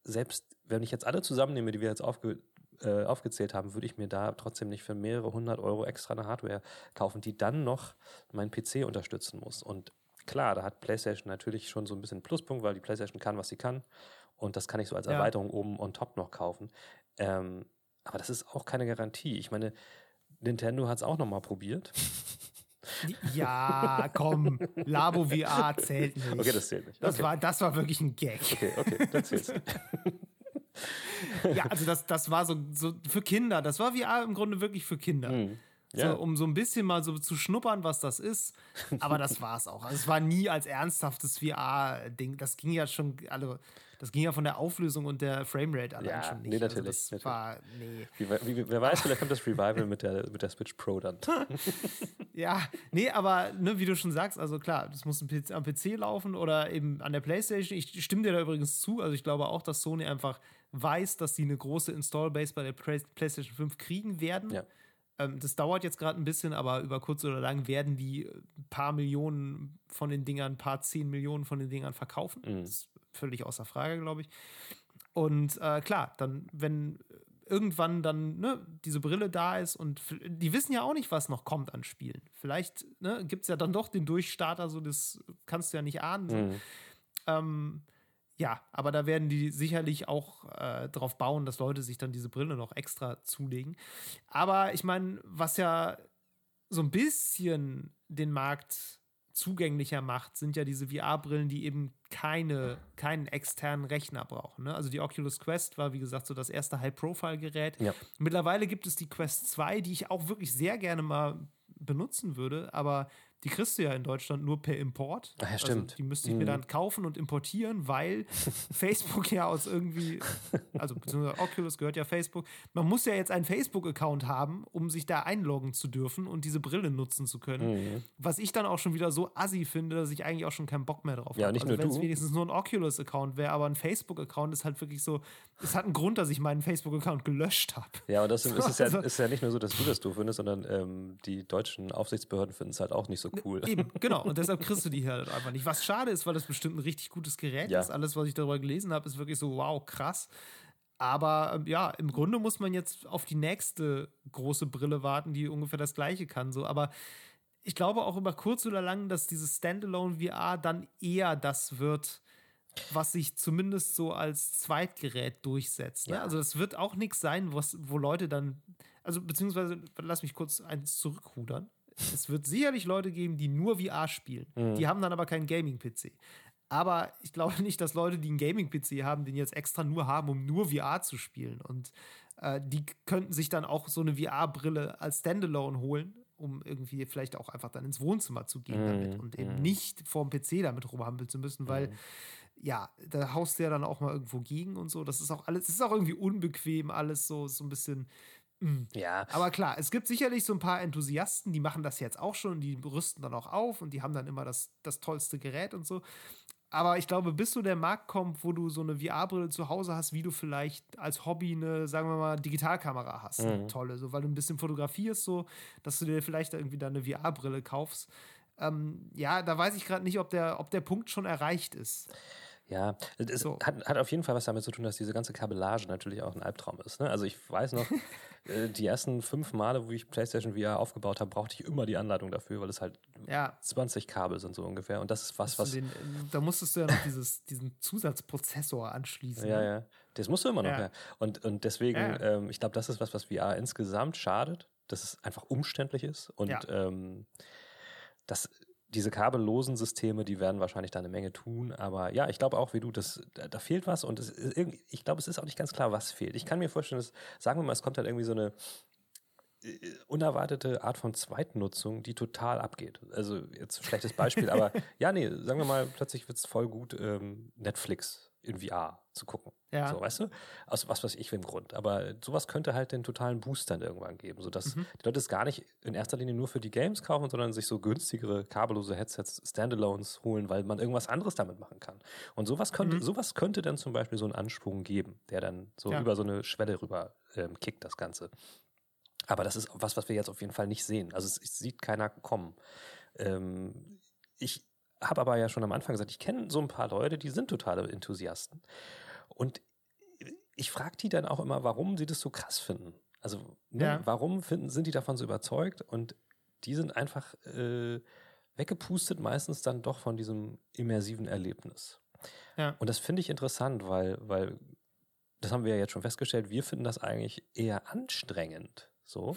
selbst wenn ich jetzt alle zusammennehme, die wir jetzt aufge äh, aufgezählt haben, würde ich mir da trotzdem nicht für mehrere hundert Euro extra eine Hardware kaufen, die dann noch meinen PC unterstützen muss. Und klar, da hat PlayStation natürlich schon so ein bisschen Pluspunkt, weil die PlayStation kann, was sie kann. Und das kann ich so als Erweiterung ja. oben on top noch kaufen. Ähm, aber das ist auch keine Garantie. Ich meine, Nintendo hat es auch noch mal probiert. Ja, komm, Labo VR zählt nicht. Okay, das zählt nicht. Okay. Das, war, das war wirklich ein Gag. Okay, okay, das zählt. ja, also das, das war so, so für Kinder. Das war VR im Grunde wirklich für Kinder. Mhm. Ja. So, um so ein bisschen mal so zu schnuppern, was das ist. Aber das war es auch. Also es war nie als ernsthaftes VR-Ding. Das ging ja schon, also das ging ja von der Auflösung und der Framerate allein ja, schon nicht. Nee, also natürlich. Also das natürlich. war, nee. Wie, wie, wer weiß, vielleicht kommt das Revival mit der, mit der Switch Pro dann. ja, nee, aber ne, wie du schon sagst, also klar, das muss am PC laufen oder eben an der Playstation. Ich stimme dir da übrigens zu. Also ich glaube auch, dass Sony einfach weiß, dass sie eine große Install-Base bei der PlayStation 5 kriegen werden. Ja. Ähm, das dauert jetzt gerade ein bisschen, aber über kurz oder lang werden die ein paar Millionen von den Dingern, ein paar zehn Millionen von den Dingern verkaufen. Mhm. Das ist völlig außer Frage, glaube ich. Und äh, klar, dann, wenn irgendwann dann ne, diese Brille da ist und die wissen ja auch nicht, was noch kommt an Spielen. Vielleicht ne, gibt es ja dann doch den Durchstarter, so das kannst du ja nicht ahnen. Mhm. Ähm, ja, aber da werden die sicherlich auch äh, darauf bauen, dass Leute sich dann diese Brille noch extra zulegen. Aber ich meine, was ja so ein bisschen den Markt zugänglicher macht, sind ja diese VR-Brillen, die eben keine, keinen externen Rechner brauchen. Ne? Also die Oculus Quest war, wie gesagt, so das erste High-Profile-Gerät. Ja. Mittlerweile gibt es die Quest 2, die ich auch wirklich sehr gerne mal benutzen würde, aber die kriegst du ja in Deutschland nur per Import. Ach ja, also stimmt. die müsste ich mir Mhm. dann kaufen und importieren, weil Facebook ja aus irgendwie, also beziehungsweise Oculus gehört ja Facebook. Man muss ja jetzt einen Facebook-Account haben, um sich da einloggen zu dürfen und diese Brille nutzen zu können. Mhm. Was ich dann auch schon wieder so assi finde, dass ich eigentlich auch schon keinen Bock mehr drauf Ja, habe. nicht also wenn es du. wenigstens nur ein Oculus-Account wäre, aber ein Facebook-Account ist halt wirklich so, es hat einen Grund, dass ich meinen Facebook-Account gelöscht habe. Ja, und das ist, es ja, Also- ist ja nicht nur so, dass du das doof findest, sondern ähm, die deutschen Aufsichtsbehörden finden es halt auch nicht so cool. Eben, genau. Und deshalb kriegst du die hier halt einfach nicht. Was schade ist, weil das bestimmt ein richtig gutes Gerät Ja. ist. Alles, was ich darüber gelesen habe, ist wirklich so, wow, krass. Aber ähm, ja, im Grunde muss man jetzt auf die nächste große Brille warten, die ungefähr das gleiche kann. So. Aber ich glaube auch über kurz oder lang, dass dieses Standalone VR dann eher das wird, was sich zumindest so als Zweitgerät durchsetzt. Ne? Ja. Also es wird auch nichts sein, was, wo Leute dann, also beziehungsweise, lass mich kurz eins zurückrudern. Es wird sicherlich Leute geben, die nur VR spielen. Die haben dann aber keinen Gaming-PC. Aber ich glaube nicht, dass Leute, die einen Gaming-PC haben, den jetzt extra nur haben, um nur VR zu spielen. Und äh, die könnten sich dann auch so eine VR-Brille als Standalone holen, um irgendwie vielleicht auch einfach dann ins Wohnzimmer zu gehen damit und eben nicht vorm PC damit rumhampeln zu müssen, weil ja, da haust du ja dann auch mal irgendwo gegen und so. Das ist auch alles, das ist auch irgendwie unbequem, alles so, so ein bisschen. Ja, Aber klar, es gibt sicherlich so ein paar Enthusiasten, die machen das jetzt auch schon und die rüsten dann auch auf und die haben dann immer das, das tollste Gerät und so. Aber ich glaube, bis so der Markt kommt, wo du so eine VR-Brille zu Hause hast, wie du vielleicht als Hobby eine, sagen wir mal, Digitalkamera hast, eine tolle, so weil du ein bisschen fotografierst, so, dass du dir vielleicht irgendwie dann eine VR-Brille kaufst. Ähm, ja, da weiß ich gerade nicht, ob der, ob der Punkt schon erreicht ist. Ja, es So. hat, hat auf jeden Fall was damit zu tun, dass diese ganze Kabellage natürlich auch ein Albtraum ist. Ne? Also ich weiß noch, äh, die ersten fünf Male, wo ich PlayStation VR aufgebaut habe, brauchte ich immer die Anleitung dafür, weil es halt Ja, 20 Kabel sind so ungefähr. Und das ist was, was. Den, da musstest du ja noch dieses, diesen Zusatzprozessor anschließen. Ja, ne? ja. Das musst du immer noch, Ja. ja. Und, und deswegen, Ja. ähm, ich glaube, das ist was, was VR insgesamt schadet, dass es einfach umständlich ist. Und ähm, das, diese kabellosen Systeme, die werden wahrscheinlich da eine Menge tun. Aber ja, ich glaube auch, wie du, das, da, fehlt was. Und es ist irgendwie, ich glaube, es ist auch nicht ganz klar, was fehlt. Ich kann mir vorstellen, dass, sagen wir mal, es kommt halt irgendwie so eine äh, unerwartete Art von Zweitnutzung, die total abgeht. Also jetzt ein schlechtes Beispiel, aber ja, nee, sagen wir mal, plötzlich wird es voll gut, ähm, Netflix in VR zu gucken. Ja. So, weißt du? Aus was weiß ich für einem Grund. Aber sowas könnte halt den totalen Boost dann irgendwann geben, sodass Mhm. die Leute es gar nicht in erster Linie nur für die Games kaufen, sondern sich so günstigere kabellose Headsets, Standalones holen, weil man irgendwas anderes damit machen kann. Und sowas könnte, sowas könnte dann zum Beispiel so einen Ansprung geben, der dann so Ja. über so eine Schwelle rüber ähm, kickt, das Ganze. Aber das ist was, was wir jetzt auf jeden Fall nicht sehen. Also es, es sieht keiner kommen. Ähm, ich habe aber ja schon am Anfang gesagt, ich kenne so ein paar Leute, die sind totale Enthusiasten. Und ich frage die dann auch immer, warum sie das so krass finden. Also, ne, Ja. warum finden, sind die davon so überzeugt? Und die sind einfach äh, weggepustet, meistens dann doch von diesem immersiven Erlebnis. Ja. Und das finde ich interessant, weil, weil, das haben wir ja jetzt schon festgestellt, wir finden das eigentlich eher anstrengend. So.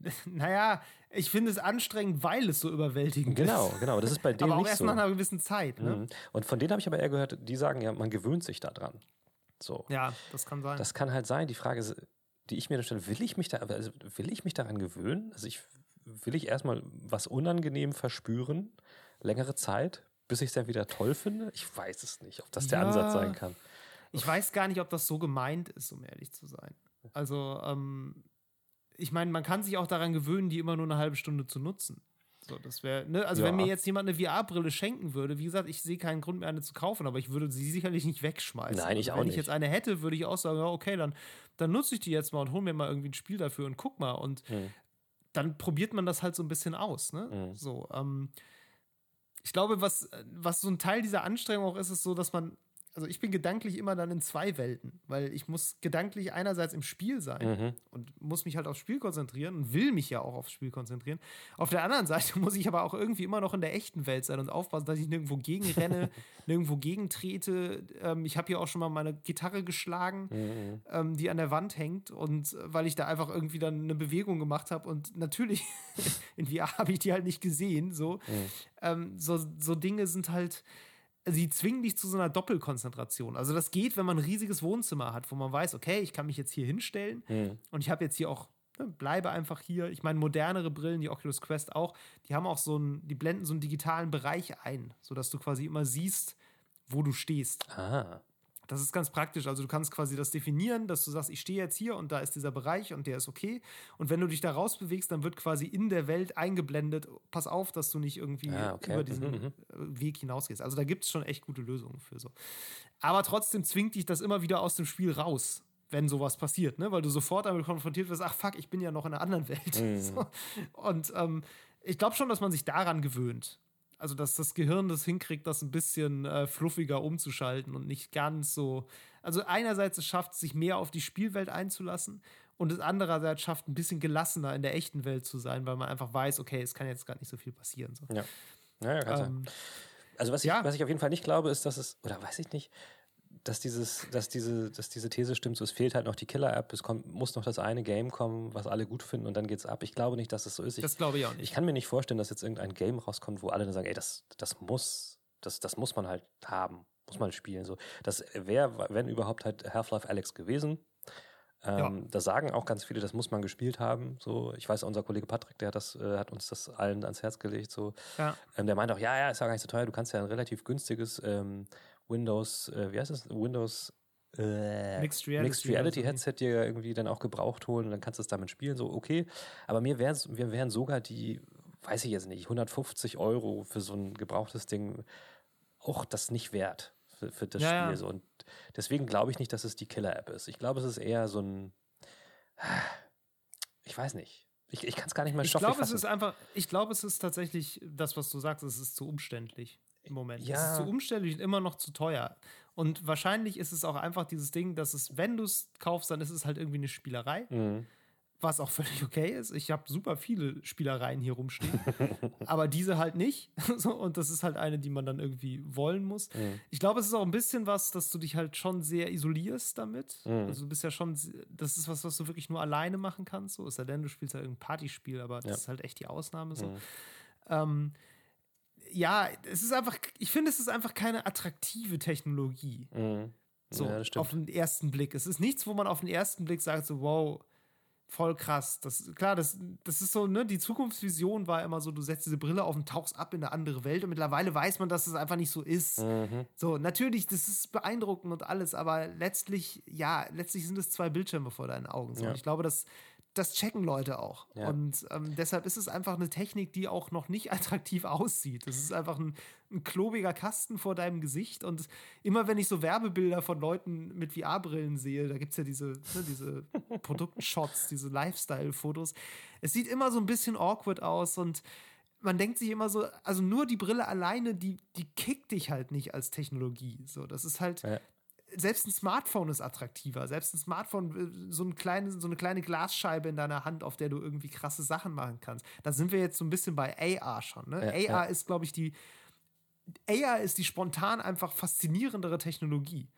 Naja, ich finde es anstrengend, weil es so überwältigend Genau, ist. genau. Das ist bei denen Aber auch nicht erst so. nach einer gewissen Zeit. Ne? Mhm. Und von denen habe ich aber eher gehört, die sagen ja, man gewöhnt sich daran. So. Ja, das kann sein. Das kann halt sein. Die Frage, ist, die ich mir dann stelle, will ich mich da, also will ich mich daran gewöhnen? Also ich will ich erstmal was unangenehm verspüren, längere Zeit, bis ich es dann wieder toll finde? Ich weiß es nicht, ob das der Ja. Ansatz sein kann. Ich weiß gar nicht, ob das so gemeint ist, um ehrlich zu sein. Also, ähm, ich meine, man kann sich auch daran gewöhnen, die immer nur eine halbe Stunde zu nutzen. So, das wäre, ne? Also, Ja. wenn mir jetzt jemand eine VR-Brille schenken würde, wie gesagt, ich sehe keinen Grund mehr, eine zu kaufen, aber ich würde sie sicherlich nicht wegschmeißen. Nein, ich also, auch Wenn ich nicht. jetzt eine hätte, würde ich auch sagen, ja, okay, dann, dann nutze ich die jetzt mal und hol mir mal irgendwie ein Spiel dafür und guck mal. Und Mhm. dann probiert man das halt so ein bisschen aus, ne? Mhm. So, ähm, ich glaube, was, was so ein Teil dieser Anstrengung auch ist, ist so, dass man, also ich bin gedanklich immer dann in zwei Welten, weil ich muss gedanklich einerseits im Spiel sein Mhm. und muss mich halt aufs Spiel konzentrieren und will mich ja auch aufs Spiel konzentrieren. Auf der anderen Seite muss ich aber auch irgendwie immer noch in der echten Welt sein und aufpassen, dass ich nirgendwo gegenrenne, nirgendwo gegentrete. Ähm, ich habe hier auch schon mal meine Gitarre geschlagen, Mhm. ähm, die an der Wand hängt und äh, weil ich da einfach irgendwie dann eine Bewegung gemacht habe und natürlich in VR habe ich die halt nicht gesehen. So, ähm, so, so Dinge sind halt sie zwingen dich zu so einer Doppelkonzentration. Also das geht, wenn man ein riesiges Wohnzimmer hat, wo man weiß, okay, ich kann mich jetzt hier hinstellen Mhm. und ich habe jetzt hier auch ne, bleibe einfach hier. Ich meine, modernere Brillen, die Oculus Quest auch, die haben auch so einen, die blenden so einen digitalen Bereich ein, sodass du quasi immer siehst, wo du stehst. Ah. Das ist ganz praktisch. Also du kannst quasi das definieren, dass du sagst, ich stehe jetzt hier und da ist dieser Bereich und der ist okay. Und wenn du dich da rausbewegst, dann wird quasi in der Welt eingeblendet, pass auf, dass du nicht irgendwie Ah, okay. über diesen Mhm, äh, Weg hinausgehst. Also da gibt es schon echt gute Lösungen für so. Aber trotzdem zwingt dich das immer wieder aus dem Spiel raus, wenn sowas passiert, ne? weil du sofort damit konfrontiert wirst, ach fuck, ich bin ja noch in einer anderen Welt. Mhm. So. Und ähm, ich glaube schon, dass man sich daran gewöhnt. Also, dass das Gehirn das hinkriegt, das ein bisschen äh, fluffiger umzuschalten und nicht ganz so. Also, einerseits es schafft, sich mehr auf die Spielwelt einzulassen und es andererseits schafft, ein bisschen gelassener in der echten Welt zu sein, weil man einfach weiß, okay, es kann jetzt gar nicht so viel passieren. So. Ja. Ja, ja, kann sein. Ähm, Also was ich, ja. was ich auf jeden Fall nicht glaube, ist, dass es, oder weiß ich nicht, dass dieses, dass diese, dass diese These stimmt, so es fehlt halt noch die Killer-App, es kommt, muss noch das eine Game kommen, was alle gut finden und dann geht's ab. Ich glaube nicht, dass es so ist. Ich, das glaube ich auch nicht. ich kann mir nicht vorstellen, dass jetzt irgendein Game rauskommt, wo alle dann sagen, ey, das, das muss, das, das muss man halt haben, muss man spielen. So, das wäre, wenn überhaupt halt Half-Life Alex gewesen. Ähm, Ja. Da sagen auch ganz viele, das muss man gespielt haben. So, ich weiß, unser Kollege Patrick, der hat das, äh, hat uns das allen ans Herz gelegt. So, ja. ähm, der meint auch, ja, ja, ist ja gar nicht so teuer. Du kannst ja ein relativ günstiges ähm, Windows, äh, wie heißt es? Windows äh, Mixed Reality Mixed Reality. Headset dir irgendwie dann auch gebraucht holen und dann kannst du es damit spielen. So, okay. Aber mir wären wir wären sogar die, weiß ich jetzt nicht, 150 Euro für so ein gebrauchtes Ding auch das nicht wert für, für das Ja, Spiel. So. Und deswegen glaube ich nicht, dass es die Killer-App ist. Ich glaube, es ist eher so ein, ich weiß nicht. Ich, ich kann es gar nicht mehr Ich stofflich glaube, es ist einfach, ich glaube, es ist tatsächlich das, was du sagst, es ist zu umständlich im Moment. Es Ja. ist zu umständlich und immer noch zu teuer. Und wahrscheinlich ist es auch einfach dieses Ding, dass es, wenn du es kaufst, dann ist es halt irgendwie eine Spielerei, Mhm. was auch völlig okay ist. Ich habe super viele Spielereien hier rumstehen, aber diese halt nicht. und das ist halt eine, die man dann irgendwie wollen muss. Mhm. Ich glaube, es ist auch ein bisschen was, dass du dich halt schon sehr isolierst damit. Mhm. Also du bist ja schon, das ist was, was du wirklich nur alleine machen kannst. So ist ja denn, du spielst halt irgendein Partyspiel, aber das Ja. ist halt echt die Ausnahme so. Mhm. Ähm, ja, es ist einfach, ich finde, es ist einfach keine attraktive Technologie. Mhm. So ja, das auf den ersten Blick. Es ist nichts, wo man auf den ersten Blick sagt, so, wow, voll krass. Das, klar, das, das ist so, ne, die Zukunftsvision war immer so, du setzt diese Brille auf und tauchst ab in eine andere Welt und mittlerweile weiß man, dass es einfach nicht so ist. Mhm. So, natürlich, das ist beeindruckend und alles, aber letztlich, ja, letztlich sind es zwei Bildschirme vor deinen Augen. So. Ja. Und ich glaube, das, das checken Leute auch. Ja. Und ähm, deshalb ist es einfach eine Technik, die auch noch nicht attraktiv aussieht. Es ist einfach ein, ein klobiger Kasten vor deinem Gesicht. Und immer wenn ich so Werbebilder von Leuten mit VR-Brillen sehe, da gibt es ja diese, ne, diese Produktshots, diese Lifestyle-Fotos, es sieht immer so ein bisschen awkward aus und man denkt sich immer so, also nur die Brille alleine, die, die kickt dich halt nicht als Technologie. So, das ist halt, Ja. Selbst ein Smartphone ist attraktiver. Selbst ein Smartphone, äh, so, ein kleine, so eine kleine Glasscheibe in deiner Hand, auf der du irgendwie krasse Sachen machen kannst. Da sind wir jetzt so ein bisschen bei AR schon. Ne? Ja, AR ja. ist, glaube ich, die. AR ist die spontan einfach faszinierendere Technologie.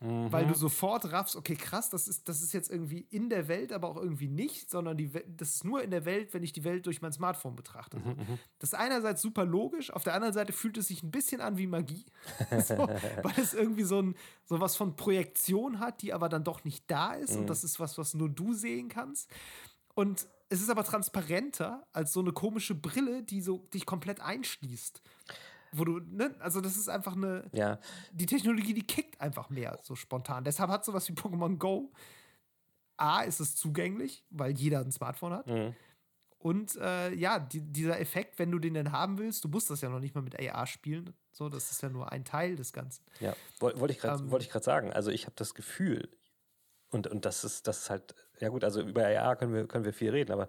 Mhm. Weil du sofort raffst, okay, krass, das ist, das ist jetzt irgendwie in der Welt, aber auch irgendwie nicht, sondern die, das ist nur in der Welt, wenn ich die Welt durch mein Smartphone betrachte. Mhm, So. Das ist einerseits super logisch, auf der anderen Seite fühlt es sich ein bisschen an wie Magie, so, weil es irgendwie so, ein, so was von Projektion hat, die aber dann doch nicht da ist Mhm. und das ist was, was nur du sehen kannst. Und es ist aber transparenter als so eine komische Brille, die so dich komplett einschließt. Wo du, ne, also das ist einfach eine, Ja, die Technologie, die kickt einfach mehr so spontan. Deshalb hat sowas wie Pokémon Go. A, ist es zugänglich, weil jeder ein Smartphone hat. Mhm. Und äh, ja, die, dieser Effekt, wenn du den denn haben willst, du musst das ja noch nicht mal mit AR spielen. So, das ist ja nur ein Teil des Ganzen. Ja, woll- wollte ich gerade Ähm, ich gerade sagen. Also ich habe das Gefühl, und, und das ist, das ist halt, ja gut, also über AR können wir, können wir viel reden, aber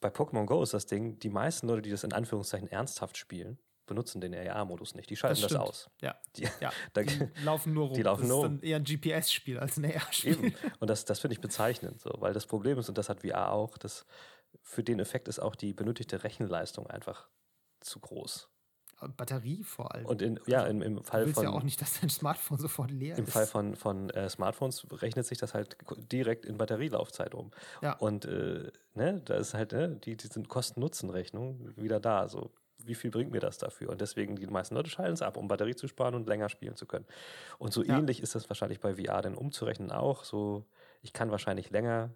bei Pokémon Go ist das Ding, die meisten Leute, die das in Anführungszeichen ernsthaft spielen, benutzen den AR-Modus nicht. Die schalten das, stimmt. aus. Ja, Die, ja. da, Die laufen nur rum. Die laufen das nur ist rum. dann eher ein GPS-Spiel als ein AR-Spiel. Und das, das finde ich bezeichnend, so, weil das Problem ist, und das hat VR auch, dass für den Effekt ist auch die benötigte Rechenleistung einfach zu groß. Batterie vor allem. Und in, ja, im, im du Fall willst von. ja auch nicht, dass dein Smartphone sofort leer Im ist. Fall von, von äh, Smartphones rechnet sich das halt direkt in Batterielaufzeit um. Ja. Und äh, ne, da ist halt ne, die, die sind Kosten-Nutzen-Rechnung wieder da. So, wie viel bringt mir das dafür? Und deswegen, die meisten Leute schalten es ab, um Batterie zu sparen und länger spielen zu können. Und so Ja. ähnlich ist das wahrscheinlich bei VR denn umzurechnen auch. So, ich kann wahrscheinlich länger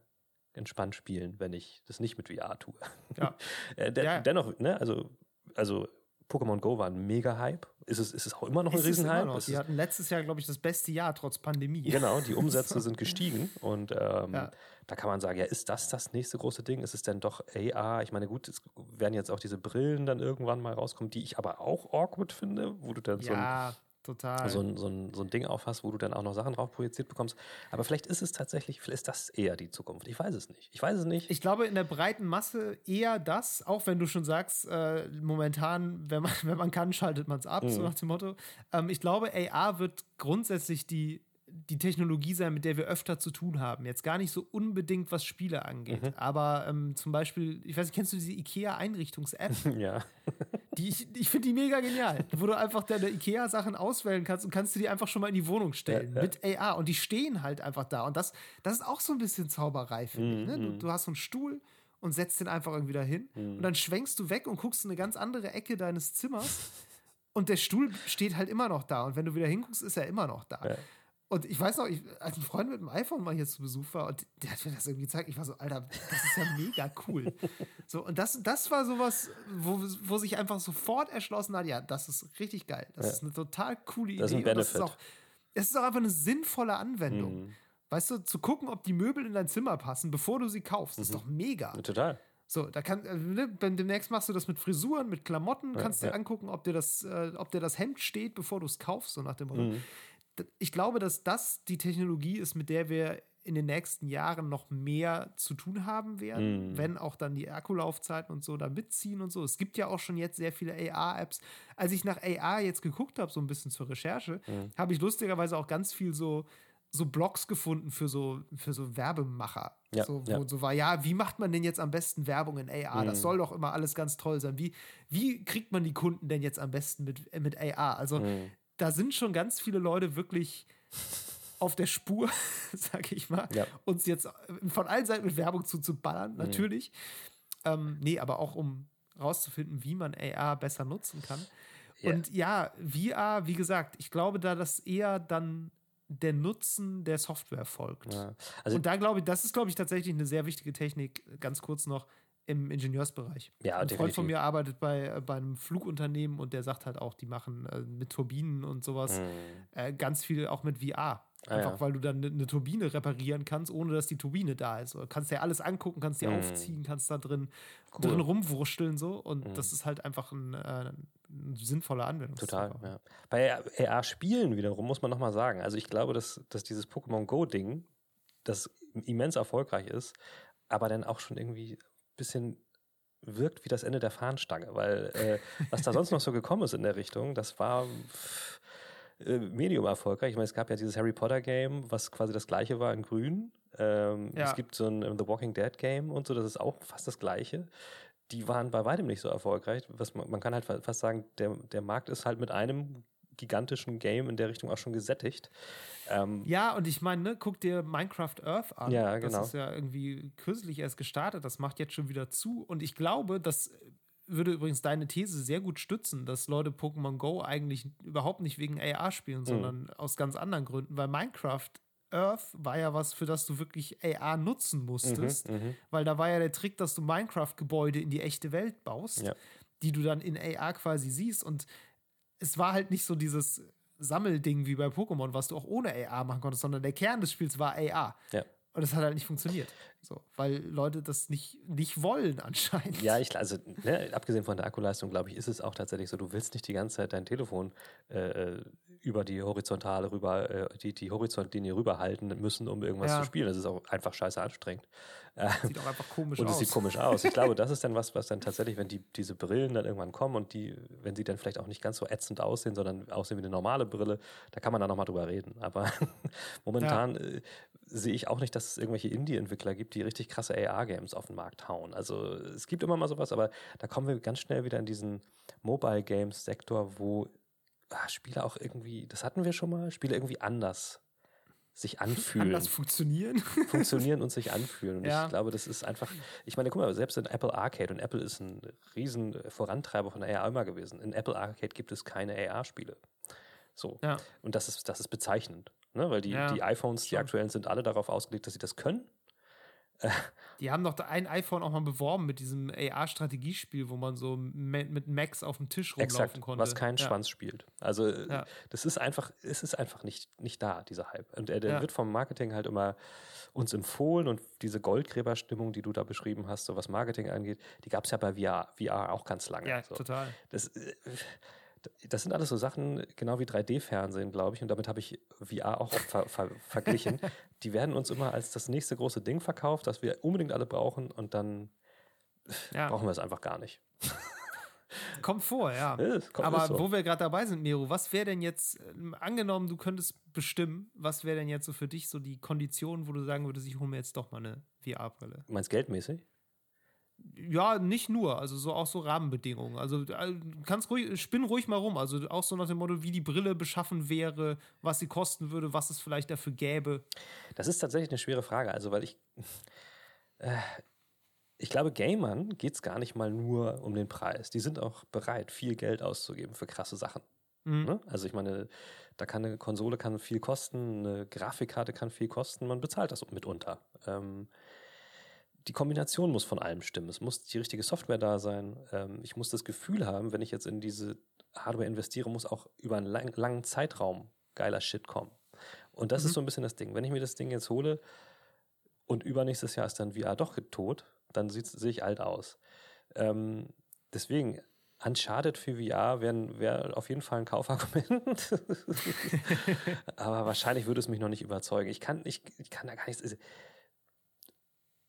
entspannt spielen, wenn ich das nicht mit VR tue. Ja. äh, de Ja. Dennoch, ne, also, also Pokémon Go war ein Mega-Hype. Ist es, ist es auch immer noch ein Ist es immer Riesenhype? Ist Die es- hatten letztes Jahr, glaube ich, das beste Jahr trotz Pandemie. Genau, die Umsätze sind gestiegen und ähm, Ja. da kann man sagen, ja, ist das das nächste große Ding? Ist es denn doch AR? Ich meine, gut, es werden jetzt auch diese Brillen dann irgendwann mal rauskommen, die ich aber auch awkward finde, wo du dann so ein, Ja, total. so, ein, so, ein, so ein Ding aufhast, wo du dann auch noch Sachen drauf projiziert bekommst. Aber vielleicht ist es tatsächlich, vielleicht ist das eher die Zukunft. Ich weiß es nicht. Ich weiß es nicht. Ich glaube, in der breiten Masse eher das, auch wenn du schon sagst, äh, momentan, wenn man, wenn man kann, schaltet man es ab, so Mhm. nach dem Motto. Ähm, ich glaube, AR wird grundsätzlich die, die Technologie sein, mit der wir öfter zu tun haben. Jetzt gar nicht so unbedingt, was Spiele angeht. Mhm. Aber ähm, zum Beispiel, ich weiß nicht, kennst du diese IKEA-Einrichtungs-App? ja. Die ich ich finde die mega genial, wo du einfach deine IKEA-Sachen auswählen kannst und kannst du die einfach schon mal in die Wohnung stellen Ja, ja. mit AR. Und die stehen halt einfach da. Und das, das ist auch so ein bisschen Zauberei, finde ich. Ne? Mhm, Du, du hast so einen Stuhl und setzt den einfach irgendwie dahin. Und dann schwenkst du weg und guckst in eine ganz andere Ecke deines Zimmers. Und der Stuhl steht halt immer noch da. Und wenn du wieder hinguckst, ist er immer noch da. Ja. Und ich weiß noch, ich, als ein Freund mit dem iPhone mal hier zu Besuch war und der hat mir das irgendwie gezeigt, ich war so, Alter, das ist ja mega cool. So, und das, das war sowas, wo, wo sich einfach sofort erschlossen hat, ja, das ist richtig geil. Das Ja. ist eine total coole Idee. Das ist ein und das ist Benefit. auch, es ist auch einfach eine sinnvolle Anwendung. Mhm. Weißt du, zu gucken, ob die Möbel in dein Zimmer passen, bevor du sie kaufst, Mhm. ist doch mega. Total. So, da kann, äh, ne, demnächst machst du das mit Frisuren, mit Klamotten, Ja, kannst dir ja. angucken, ob dir das, äh, ob dir das Hemd steht, bevor du es kaufst, so nach dem Motto. Mhm. Ich glaube, dass das die Technologie ist, mit der wir in den nächsten Jahren noch mehr zu tun haben werden, Mhm. wenn auch dann die Akkulaufzeiten und so da mitziehen und so. Es gibt ja auch schon jetzt sehr viele AR-Apps. Als ich nach AR jetzt geguckt habe, so ein bisschen zur Recherche, Mhm. habe ich lustigerweise auch ganz viel so so Blogs gefunden für so, für so Werbemacher. Ja, so, wo ja. so war, ja, wie macht man denn jetzt am besten Werbung in AR? Das Mhm. soll doch immer alles ganz toll sein. Wie, wie kriegt man die Kunden denn jetzt am besten mit, mit AR? Also Mhm. Da sind schon ganz viele Leute wirklich auf der Spur, sag ich mal, Ja. uns jetzt von allen Seiten mit Werbung zuzuballern, natürlich. Ähm, nee, aber auch um rauszufinden, wie man AR besser nutzen kann. Ja. Und ja, VR, wie gesagt, ich glaube da, dass eher dann der Nutzen der Software folgt. Ja. Also, Und da glaube ich, das ist, glaube ich, tatsächlich eine sehr wichtige Technik, ganz kurz noch, im Ingenieursbereich. Ja, Ein Freund von definitiv. mir arbeitet bei, äh, bei einem Flugunternehmen und der sagt halt auch, die machen äh, mit Turbinen und sowas Mhm. äh, ganz viel auch mit VR. Ah, Einfach ja. weil du dann eine ne Turbine reparieren kannst, ohne dass die Turbine da ist. Du kannst dir alles angucken, kannst die Mhm. aufziehen, kannst da drin, Cool. drin rumwurschteln so. Und Mhm. das ist halt einfach ein, äh, ein sinnvoller Anwendung. Total, ja. Bei AR-Spielen wiederum muss man nochmal sagen, also ich glaube, dass, dass dieses Pokémon Go-Ding, das immens erfolgreich ist, aber dann auch schon irgendwie bisschen wirkt wie das Ende der Fahnenstange, weil äh, was da sonst noch so gekommen ist in der Richtung, das war äh, medium erfolgreich. Ich meine, es gab ja dieses Harry Potter Game, was quasi das gleiche war in grün. Ähm, Ja. Es gibt so ein äh, The Walking Dead Game und so, das ist auch fast das gleiche. Die waren bei weitem nicht so erfolgreich. Was man, man kann halt fa- fast sagen, der, der Markt ist halt mit einem gigantischen Game in der Richtung auch schon gesättigt. Ähm, Ja, und ich meine, ne, guck dir Minecraft Earth an. Ja, genau. Das ist ja irgendwie kürzlich erst gestartet. Das macht jetzt schon wieder zu. Und ich glaube, das würde übrigens deine These sehr gut stützen, dass Leute Pokémon Go eigentlich überhaupt nicht wegen AR Mhm. spielen, sondern aus ganz anderen Gründen. Weil Minecraft Earth war ja was, für das du wirklich AR nutzen musstest. mhm. Weil da war ja der Trick, dass du Minecraft-Gebäude in die echte Welt baust, Ja. die du dann in AR quasi siehst. Und es war halt nicht so dieses Sammelding wie bei Pokémon, was du auch ohne AR machen konntest, sondern der Kern des Spiels war AR. Ja. Und es hat halt nicht funktioniert. So, weil Leute das nicht, nicht wollen anscheinend. Ja, ich, also ne, abgesehen von der Akkuleistung, glaube ich, ist es auch tatsächlich so, du willst nicht die ganze Zeit dein Telefon äh, über die Horizontale rüber, äh, die, die Horizontlinie rüberhalten müssen, um irgendwas Ja. zu spielen. Das ist auch einfach scheiße anstrengend. Äh, Sieht auch einfach komisch und es aus. sieht komisch aus. Ich glaube, das ist dann was, was dann tatsächlich, wenn die, diese Brillen dann irgendwann kommen und die, wenn sie dann vielleicht auch nicht ganz so ätzend aussehen, sondern aussehen wie eine normale Brille, da kann man dann nochmal drüber reden. Aber momentan äh, sehe ich auch nicht, dass es irgendwelche Indie-Entwickler gibt, die richtig krasse AR-Games auf den Markt hauen. Also es gibt immer mal sowas, aber da kommen wir ganz schnell wieder in diesen Mobile-Games-Sektor, wo ah, Spiele auch irgendwie, das hatten wir schon mal, Spiele irgendwie anders sich anfühlen Anders funktionieren. funktionieren und sich anfühlen. Und Ja. ich glaube, das ist einfach, ich meine, guck mal, selbst in Apple Arcade, und Apple ist ein riesen Vorantreiber von AR immer gewesen. In Apple Arcade gibt es keine AR-Spiele. So. Ja. Und das ist, das ist bezeichnend. Ne? Weil die, Ja, die iPhones, die aktuellen, sind alle darauf ausgelegt, dass sie das können. Die haben doch ein iPhone auch mal beworben mit diesem AR-Strategiespiel, wo man so mit Max auf dem Tisch rumlaufen Exakt, konnte. Was keinen ja. Schwanz spielt. Also ja. das ist einfach, es ist einfach nicht, nicht da, dieser Hype. Und der, der ja. wird vom Marketing halt immer uns empfohlen und diese Goldgräberstimmung, die du da beschrieben hast, so was Marketing angeht, die gab es ja bei VR, VR auch ganz lange. Ja, so. total. Das, äh, das sind alles so Sachen, genau wie 3D-Fernsehen, glaube ich, und damit habe ich VR auch ver ver verglichen. Die werden uns immer als das nächste große Ding verkauft, das wir unbedingt alle brauchen und dann ja. brauchen wir es einfach gar nicht. Kommt vor, ja. kommt Aber so. wo wir gerade dabei sind, Miro, was wäre denn jetzt, äh, angenommen, du könntest bestimmen, was wäre denn jetzt so für dich so die Konditionen, wo du sagen würdest, ich hole mir jetzt doch mal eine VR-Brille? Meinst geldmäßig? Ja, nicht nur, also so auch so Rahmenbedingungen. Also äh, kannst ruhig, spinn ruhig mal rum. Also auch so nach dem Motto, wie die Brille beschaffen wäre, was sie kosten würde, was es vielleicht dafür gäbe. Das ist tatsächlich eine schwere Frage. Also, weil ich, äh, ich glaube, Gamern geht es gar nicht mal nur um den Preis. Die sind auch bereit, viel Geld auszugeben für krasse Sachen. Mhm. Ne? Also ich meine, da kann eine Konsole kann viel kosten, eine Grafikkarte kann viel kosten, man bezahlt das mitunter. Ähm, die Kombination muss von allem stimmen. Es muss die richtige Software da sein. Ähm, ich muss das Gefühl haben, wenn ich jetzt in diese Hardware investiere, muss auch über einen lang, langen Zeitraum geiler Shit kommen. Und das mhm. ist so ein bisschen das Ding. Wenn ich mir das Ding jetzt hole und übernächstes Jahr ist dann VR doch tot, dann sehe ich alt aus. Ähm, deswegen, Uncharted für VR wäre wär auf jeden Fall ein Kaufargument. Aber wahrscheinlich würde es mich noch nicht überzeugen. Ich kann, ich, ich kann da gar nichts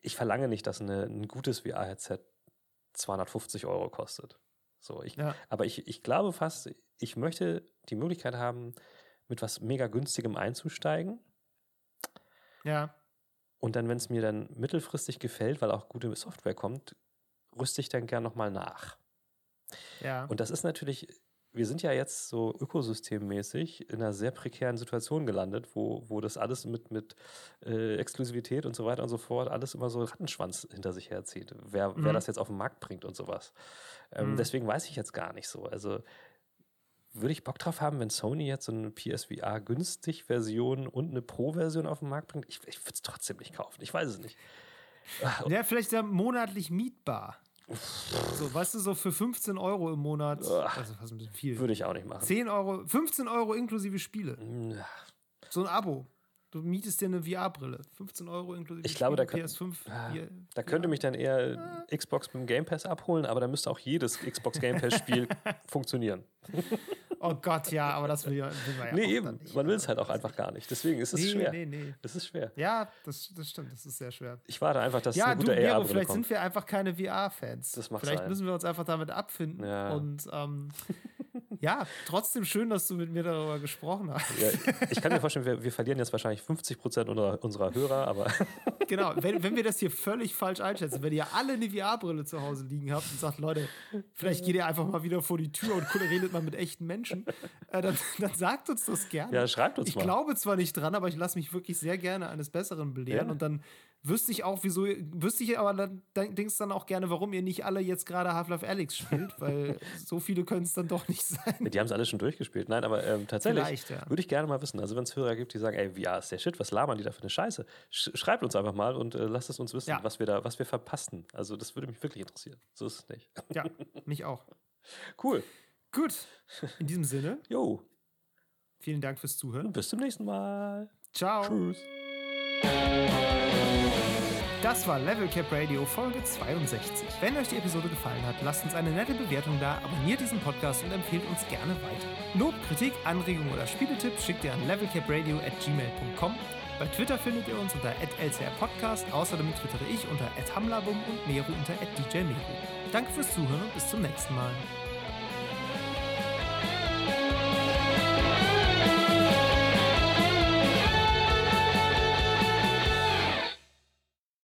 ich verlange nicht, dass eine, ein gutes VR-Headset 250 Euro kostet. So, ich, ja. Aber ich, ich glaube fast, ich möchte die Möglichkeit haben, mit was mega günstigem einzusteigen. Ja. Und dann, wenn es mir dann mittelfristig gefällt, weil auch gute Software kommt, rüste ich dann gern nochmal nach. Ja. Und das ist natürlich wir sind ja jetzt so ökosystemmäßig in einer sehr prekären Situation gelandet, wo, wo das alles mit, mit äh, Exklusivität und so weiter und so fort alles immer so Rattenschwanz hinter sich herzieht, wer, mhm. wer das jetzt auf den Markt bringt und sowas. Ähm, mhm. Deswegen weiß ich jetzt gar nicht so. Also würde ich Bock drauf haben, wenn Sony jetzt so eine PSVR günstig Version und eine Pro-Version auf den Markt bringt? Ich, ich würde es trotzdem nicht kaufen. Ich weiß es nicht. Ja, vielleicht ja monatlich mietbar. So, weißt du, so für 15 Euro im Monat, also fast ein bisschen viel. Würde ich auch nicht machen. 10 Euro, 15 Euro inklusive Spiele. Ja. So ein Abo. Du mietest dir eine VR-Brille. 15 Euro inklusive ich glaube, Spiele, da PS5. Hier, da könnte mich dann eher Xbox mit dem Game Pass abholen, aber da müsste auch jedes Xbox Game Pass-Spiel funktionieren. Oh Gott, ja, aber das will, will man ja Nee, eben. Nicht, man will es halt auch einfach gar nicht. Deswegen ist es nee, schwer. Nee, nee. Das ist schwer. Ja, das, das stimmt. Das ist sehr schwer. Ich warte einfach, dass ja, eine gute du, Gero, vielleicht kommt. sind wir einfach keine VR-Fans. Das macht Vielleicht sein. müssen wir uns einfach damit abfinden. Ja. Und ähm, ja, trotzdem schön, dass du mit mir darüber gesprochen hast. Ja, ich kann mir vorstellen, wir, wir verlieren jetzt wahrscheinlich 50 Prozent unserer, unserer Hörer, aber. genau, wenn, wenn wir das hier völlig falsch einschätzen, wenn ihr alle eine VR-Brille zu Hause liegen habt und sagt, Leute, vielleicht geht ihr einfach mal wieder vor die Tür und redet mal mit echten Menschen, äh, dann, dann, sagt uns das gerne. Ja, schreibt uns ich mal. Ich glaube zwar nicht dran, aber ich lasse mich wirklich sehr gerne eines Besseren belehren ja. und dann wüsste ich auch, wieso, wüsste ich aber dann, denkst dann auch gerne, warum ihr nicht alle jetzt gerade Half-Life Alex spielt, weil so viele können es dann doch nicht sein. Die haben es alle schon durchgespielt. Nein, aber ähm, tatsächlich ja. würde ich gerne mal wissen. Also, wenn es Hörer gibt, die sagen, ey, VR ist der Shit, was labern die da für eine Scheiße? Sch schreibt uns einfach mal und äh, lasst es uns wissen, ja. was wir da, was wir verpassen. Also, das würde mich wirklich interessieren. So ist es nicht. Ja, mich auch. Cool. Gut. In diesem Sinne. Jo. Vielen Dank fürs Zuhören. Und bis zum nächsten Mal. Ciao. Tschüss. Das war Level Cap Radio Folge 62. Wenn euch die Episode gefallen hat, lasst uns eine nette Bewertung da, abonniert diesen Podcast und empfehlt uns gerne weiter. Lob, Kritik, Anregungen oder Spieletipps schickt ihr an levelcapradio at gmail.com. Bei Twitter findet ihr uns unter lcrpodcast, außerdem twittere ich unter hamlabum und Meru unter djmeru. Danke fürs Zuhören und bis zum nächsten Mal.